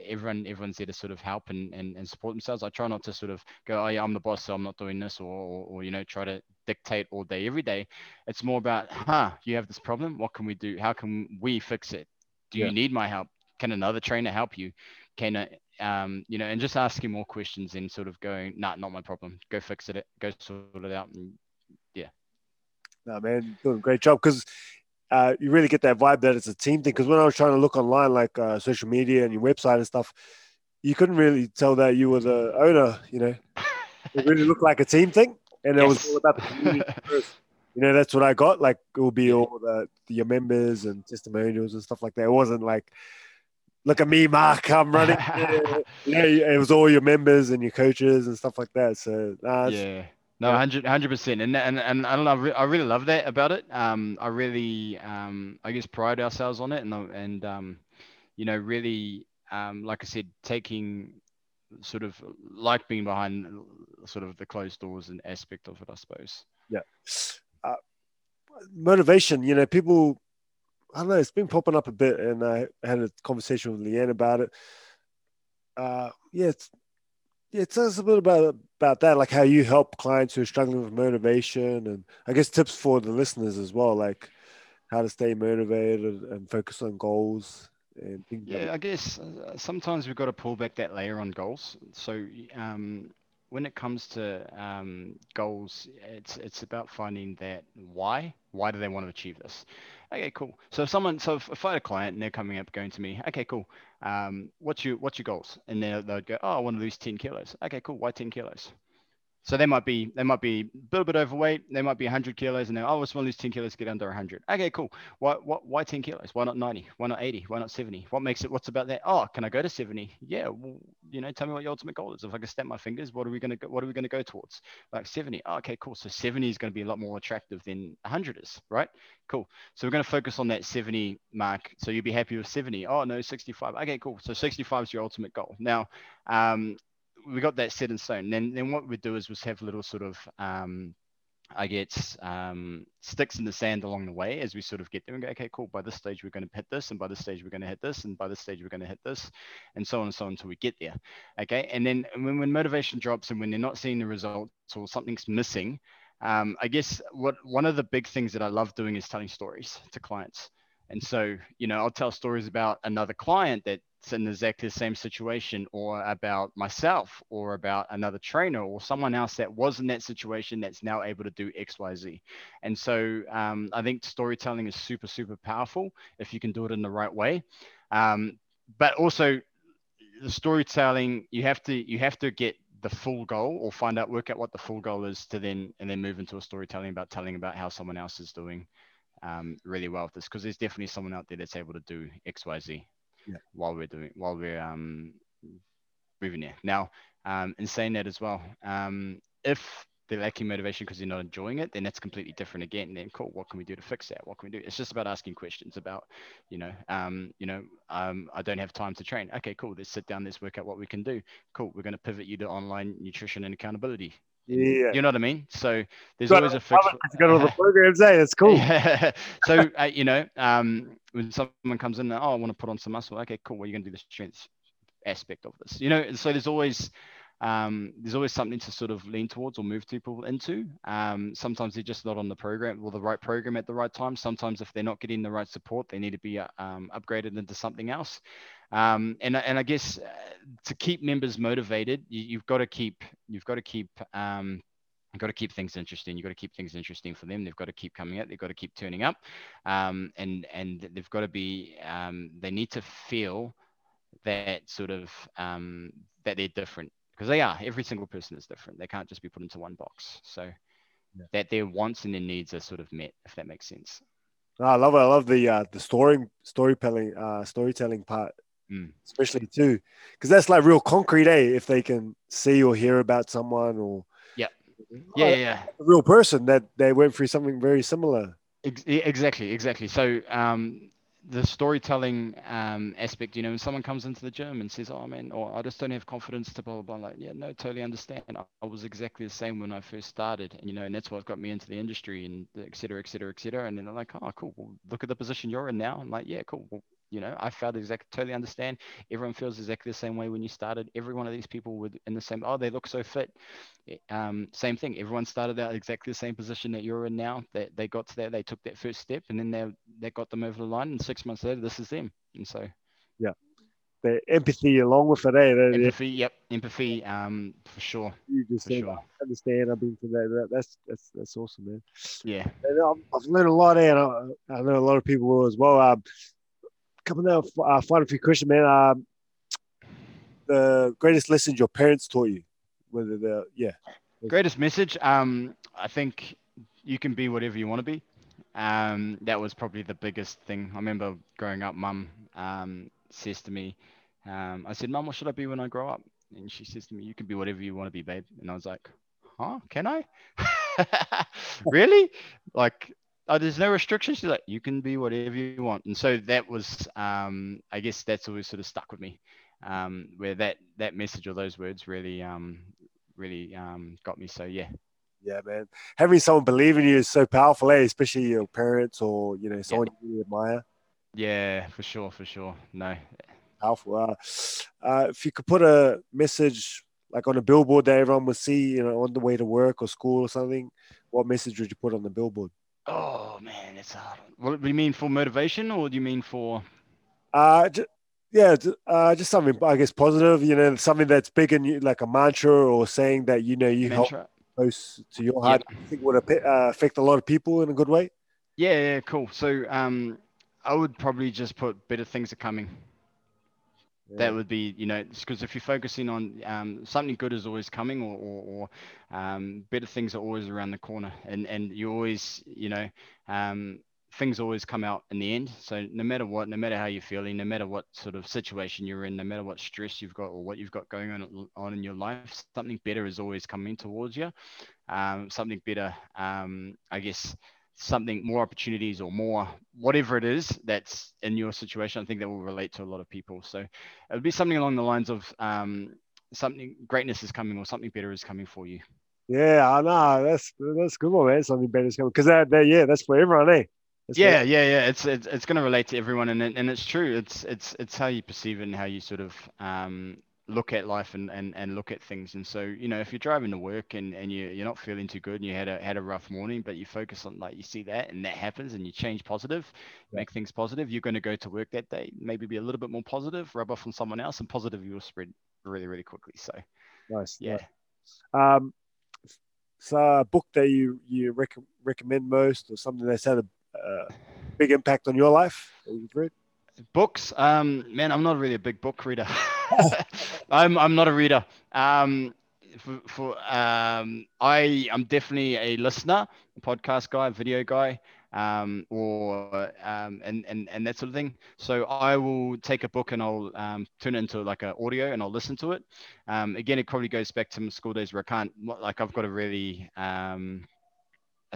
everyone everyone's there to sort of help and, and, and support themselves. I try not to sort of go, oh yeah, I'm the boss, so I'm not doing this, or, or, or you know try to dictate all day every day. It's more about, huh, you have this problem. What can we do? How can we fix it? Do you need my help? Can another trainer help you? Can um, you know, and just asking more questions and sort of going, nah, not my problem. Go fix it. Go sort it out. And yeah. No, man, doing a great job because uh, you really get that vibe that it's a team thing. Because when I was trying to look online, like uh, social media and your website and stuff, you couldn't really tell that you were the owner. You know, it really looked like a team thing, and yes. it was all about the community first. You know, that's what I got. Like it will be all the, the your members and testimonials and stuff like that. It wasn't like look at me, Mark, I'm running. yeah, it was all your members and your coaches and stuff like that. So nah, yeah. No, 100 percent, and and and I don't know. I really love that about it. Um, I really, um, I guess pride ourselves on it, and and um, you know, really, um, like I said, taking sort of like being behind sort of the closed doors and aspect of it, I suppose. Yeah. Uh, motivation, you know, people I don't know. It's been popping up a bit, and I had a conversation with Leanne about it. Uh, yeah, it's, yeah, tell us a bit about about that, like how you help clients who are struggling with motivation, and I guess tips for the listeners as well, like how to stay motivated and focus on goals and. Yeah, I guess uh, sometimes we've got to pull back that layer on goals. So um, when it comes to um, goals, it's it's about finding that why. Why do they want to achieve this? Okay, cool. So if someone, so if, I had a client and they're coming up going to me, okay, cool. Um, what's your what's your goals? And then they'd go, oh, I want to lose 10 kilos. Okay, cool. Why 10 kilos? So they might be they might be a little bit overweight. They might be 100 kilos, and they oh, I just want to lose 10 kilos get under 100. Okay, cool. Why, why why 10 kilos? Why not 90? Why not 80? Why not 70? What makes it? What's about that? Oh, can I go to 70? Yeah. Well, you know, tell me what your ultimate goal is. If I can snap my fingers, what are we gonna go, what are we gonna go towards? Like 70. Oh, okay, cool. So 70 is going to be a lot more attractive than 100 is, right? Cool. So we're going to focus on that 70 mark. So you'll be happy with 70. Oh no, 65. Okay, cool. So 65 is your ultimate goal. Now, um, we got that set in stone. Then then what we do is we have little sort of um, I get um, sticks in the sand along the way as we sort of get there and go, okay, cool. By this stage, we're going to hit this, and by this stage, we're going to hit this, and by this stage, we're going to hit this, and so on and so on until we get there. Okay. And then when, when motivation drops and when they're not seeing the results or something's missing, um, I guess what one of the big things that I love doing is telling stories to clients. And so, you know, I'll tell stories about another client that in exactly the same situation or about myself or about another trainer or someone else that was in that situation that's now able to do xyz and so um, i think storytelling is super super powerful if you can do it in the right way. Um, but also the storytelling you have to you have to get the full goal or find out work out what the full goal is to then and then move into a storytelling about telling about how someone else is doing um, really well with this because there's definitely someone out there that's able to do xyz Yeah. while we're doing while we're um, moving there now um, in saying that as well. Um, if they're lacking motivation because they're not enjoying it then that's completely different again. Then cool what can we do to fix that? What can we do? It's just about asking questions about you know um, you know um, i don't have time to train. Okay cool. Let's sit down. Let's work out what we can do. Cool. We're going to pivot you to online nutrition and accountability Yeah. you know what i mean so there's always a fix You got all the programs, eh? That's cool. Yeah. so uh, you know, um, when someone comes in, oh, I want to put on some muscle. Okay, cool. Well, you're gonna do the strength aspect of this. You know, so there's always um, there's always something to sort of lean towards or move people into. Um, sometimes they're just not on the program or the right program at the right time. Sometimes if they're not getting the right support, they need to be uh, um, upgraded into something else. Um, and and I guess uh, to keep members motivated, you, you've got to keep you've got to keep um, You've got to keep things interesting. You've got to keep things interesting for them. They've got to keep coming out. They've got to keep turning up, um, and and they've got to be. They need to feel that sort of that they're different because they are. Every single person is different. They can't just be put into one box. So Yeah. that their wants and their needs are sort of met, if that makes sense. No, I love it. I love the uh, the story storytelling uh, storytelling part, Mm. especially too, because that's like real concrete. Eh? If they can see or hear about someone or Yeah. Oh, Yeah, yeah, yeah. a real person that they went through something very similar. Ex- exactly, exactly. So um, the storytelling um, aspect, you know, when someone comes into the gym and says, "Oh man," or "I just don't have confidence to blah blah blah," like, yeah, no, totally understand. I, I was exactly the same when I first started, and you know, and that's what got me into the industry, and et cetera, et cetera, et cetera. And then they're like, "Oh, cool. Well, look at the position you're in now." I'm like, "Yeah, cool." Well, you know, I felt exactly totally understand. Everyone feels exactly the same way when you started. Every one of these people would in the same. Oh, they look so fit. Um, same thing. Everyone started out exactly the same position that you're in now. They, they got to that. They took that first step, and then they that got them over the line. And six months later, this is them. And so yeah The empathy along with it. Eh? That- empathy. Yep, empathy. Um, for sure. you just For said, sure. I understand. I've been to that. that. That's that's that's awesome, man. Yeah. And I've, I've learned a lot, and I, I know a lot of people will as well. Um, coming out, uh, final few questions, man. Um, the greatest lessons your parents taught you, whether the yeah, Greatest message. Um, I think you can be whatever you want to be. Um, that was probably the biggest thing. I remember growing up, mum um, says to me, um, I said, Mum, what should I be when I grow up? And she says to me, You can be whatever you want to be, babe. And I was like, Huh? Can I? really? Like, oh, there's no restrictions. She's like, You can be whatever you want. And so that was, um, I guess that's always sort of stuck with me. Um, where that that message or those words really um, really um, got me. So yeah, yeah, man. Having someone believe in you is so powerful, eh? Especially your parents or you know someone you really admire. yeah, for sure, for sure. No, Powerful. Uh, uh, if you could put a message like on a billboard that everyone would see, you know, on the way to work or school or something, what message would you put on the billboard? Oh man, it's hard. What do you mean for motivation, or do you mean for? Uh, j- yeah, uh, just something I guess positive. You know, something that's big in you, like a mantra or saying that you know you help close to your heart. I think would uh, affect a lot of people in a good way. Yeah, yeah, cool. So um, I would probably just put better things are coming. Yeah. That would be, you know, because if you're focusing on um, something good is always coming, or, or, or um, better things are always around the corner, and and you always, you know, um, things always come out in the end. So no matter what, no matter how you're feeling, no matter what sort of situation you're in, no matter what stress you've got or what you've got going on on in your life, something better is always coming towards you. Um, something better, um, I guess, something more opportunities or more whatever it is that's in your situation. I think that will relate to a lot of people. So it would be something along the lines of um, something greatness is coming or something better is coming for you. Yeah, I know. That's that's good one, man. Something better is coming because that, that yeah, that's for everyone, eh? That's yeah, yeah, yeah. It's it's, it's going to relate to everyone, and and it's true. It's it's it's how you perceive it and how you sort of um, look at life and, and, and look at things. And so, you know, if you're driving to work and, and you, you're not feeling too good and you had a had a rough morning, but you focus on like you see that and that happens and you change positive, Yeah. make things positive, you're going to go to work that day, maybe be a little bit more positive, rub off on someone else, and positive you will spread really, really quickly. So Nice. yeah. nice. Um, so a book that you you rec- recommend most, or something that's had a uh, big impact on your life that you've read? Books, um, man, I'm not really a big book reader. I'm I'm not a reader. Um, for, for um, I I'm definitely a listener, a podcast guy, video guy, um, or um, and and and that sort of thing. So I will take a book and I'll um, turn it into like an audio and I'll listen to it. Um, again, it probably goes back to my school days where I can't like I've got a really um,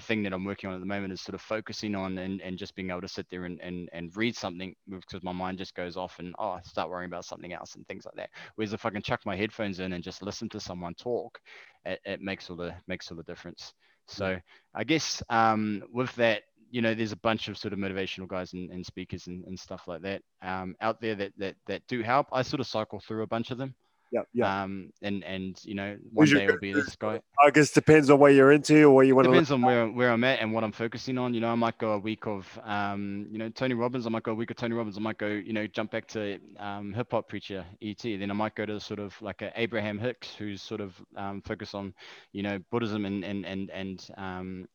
a thing that I'm working on at the moment is sort of focusing on and, and just being able to sit there and, and, and read something because my mind just goes off and oh I start worrying about something else and things like that. Whereas if I can chuck my headphones in and just listen to someone talk, it, it makes all the makes all the difference. So I guess um, with that, you know, there's a bunch of sort of motivational guys and, and speakers and, and stuff like that um, out there that, that that do help. I sort of cycle through a bunch of them. Yeah, yeah. Um, and and you know, one day it'll be this guy. I guess depends on where you're into or where you want to. Depends on where where I'm at and what I'm focusing on. You know, I might go a week of um, you know, Tony Robbins. I might go a week of Tony Robbins. I might go, you know, jump back to um, hip hop preacher ET. Then I might go to sort of like a Abraham Hicks, who's sort of um, focused on, you know, Buddhism and and and and um,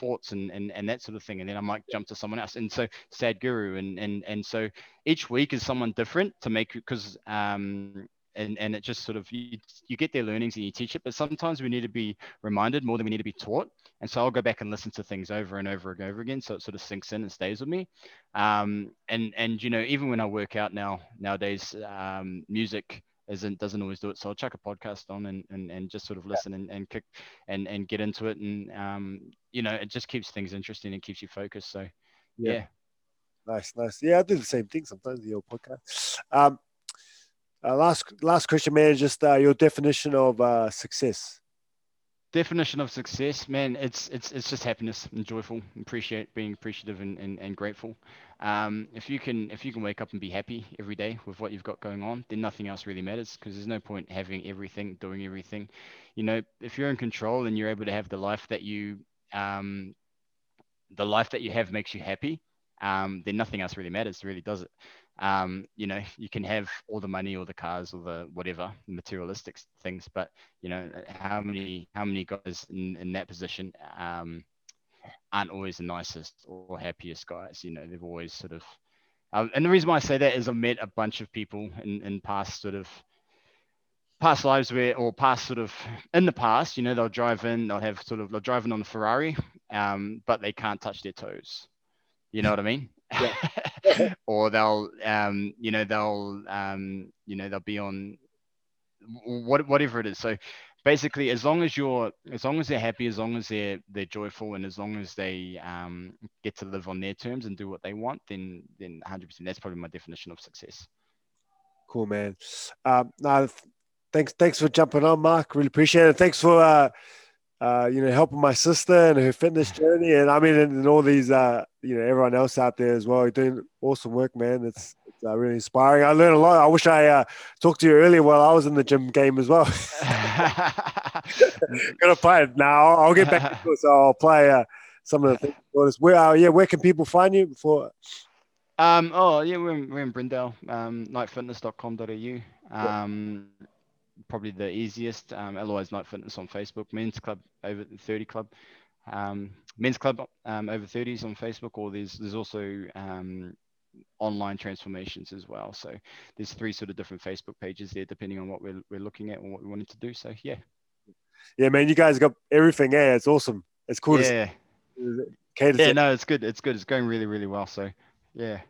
thoughts and, and and that sort of thing and then i might jump to someone else and so sadhguru and and and so each week is someone different to make because um and and it just sort of you, you get their learnings and you teach it but sometimes we need to be reminded more than we need to be taught and so i'll go back and listen to things over and over and over again so it sort of sinks in and stays with me um and and you know even when i work out now nowadays um music isn't doesn't always do it so i'll chuck a podcast on and and, and just sort of listen and, and kick and and get into it and um you know it just keeps things interesting and keeps you focused so Yeah. yeah, Nice, nice. Yeah, I do the same thing sometimes. The old podcast. Um, uh, last last question, man. Just uh, your definition of uh, success. definition of success man it's it's it's just happiness and joyful appreciate being appreciative and, and, and grateful um, if you can if you can wake up and be happy every day with what you've got going on then nothing else really matters because there's no point having everything doing everything you know if you're in control and you're able to have the life that you um, the life that you have makes you happy um, then nothing else really matters really does it um, you know you can have all the money or the cars or the whatever materialistic things but you know how many how many guys in, in that position um, aren't always the nicest or happiest guys you know they've always sort of um, and the reason why i say that is i've met a bunch of people in, in past sort of past lives where or past sort of in the past you know they'll drive in they'll have sort of they're driving on a ferrari um, but they can't touch their toes. You know what i mean or they'll um, you know they'll um, you know they'll be on what whatever it is so basically as long as you're as long as they're happy as long as they're they're joyful and as long as they um, get to live on their terms and do what they want then then 100% that's probably my definition of success Cool, man. Um, no, thanks, thanks for jumping on, Mark. Really appreciate it. Thanks for uh, uh, you know helping my sister and her fitness journey, and I mean, and, and all these uh, you know everyone else out there as well. Doing awesome work, man. It's, it's uh, really inspiring. I learned a lot. I wish I uh, talked to you earlier while I was in the gym game as well. Gonna play it now. I'll, I'll get back to it, so I'll play uh, some of the things. for us. Where, uh, yeah, where can people find you before? Um, oh yeah, we're in, we're in Brendale, um, knightfitness.com.au. Um, probably the easiest. Um, otherwise, Knight Fitness on Facebook, Men's Club over 30 Club, um, Men's Club um, over 30s on Facebook, or there's there's also um, online transformations as well. So there's three sort of different Facebook pages there, depending on what we're, we're looking at and what we wanted to do. So yeah, Yeah, man, you guys got everything. Yeah, it's awesome. It's cool yeah. Cater yeah. to- No, it's good. It's good. It's going really, really well. So yeah.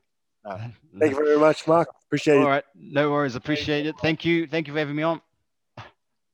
Thank you very much, Mark. Appreciate it. All right. No worries. Appreciate it. Thank you. Thank you for having me on.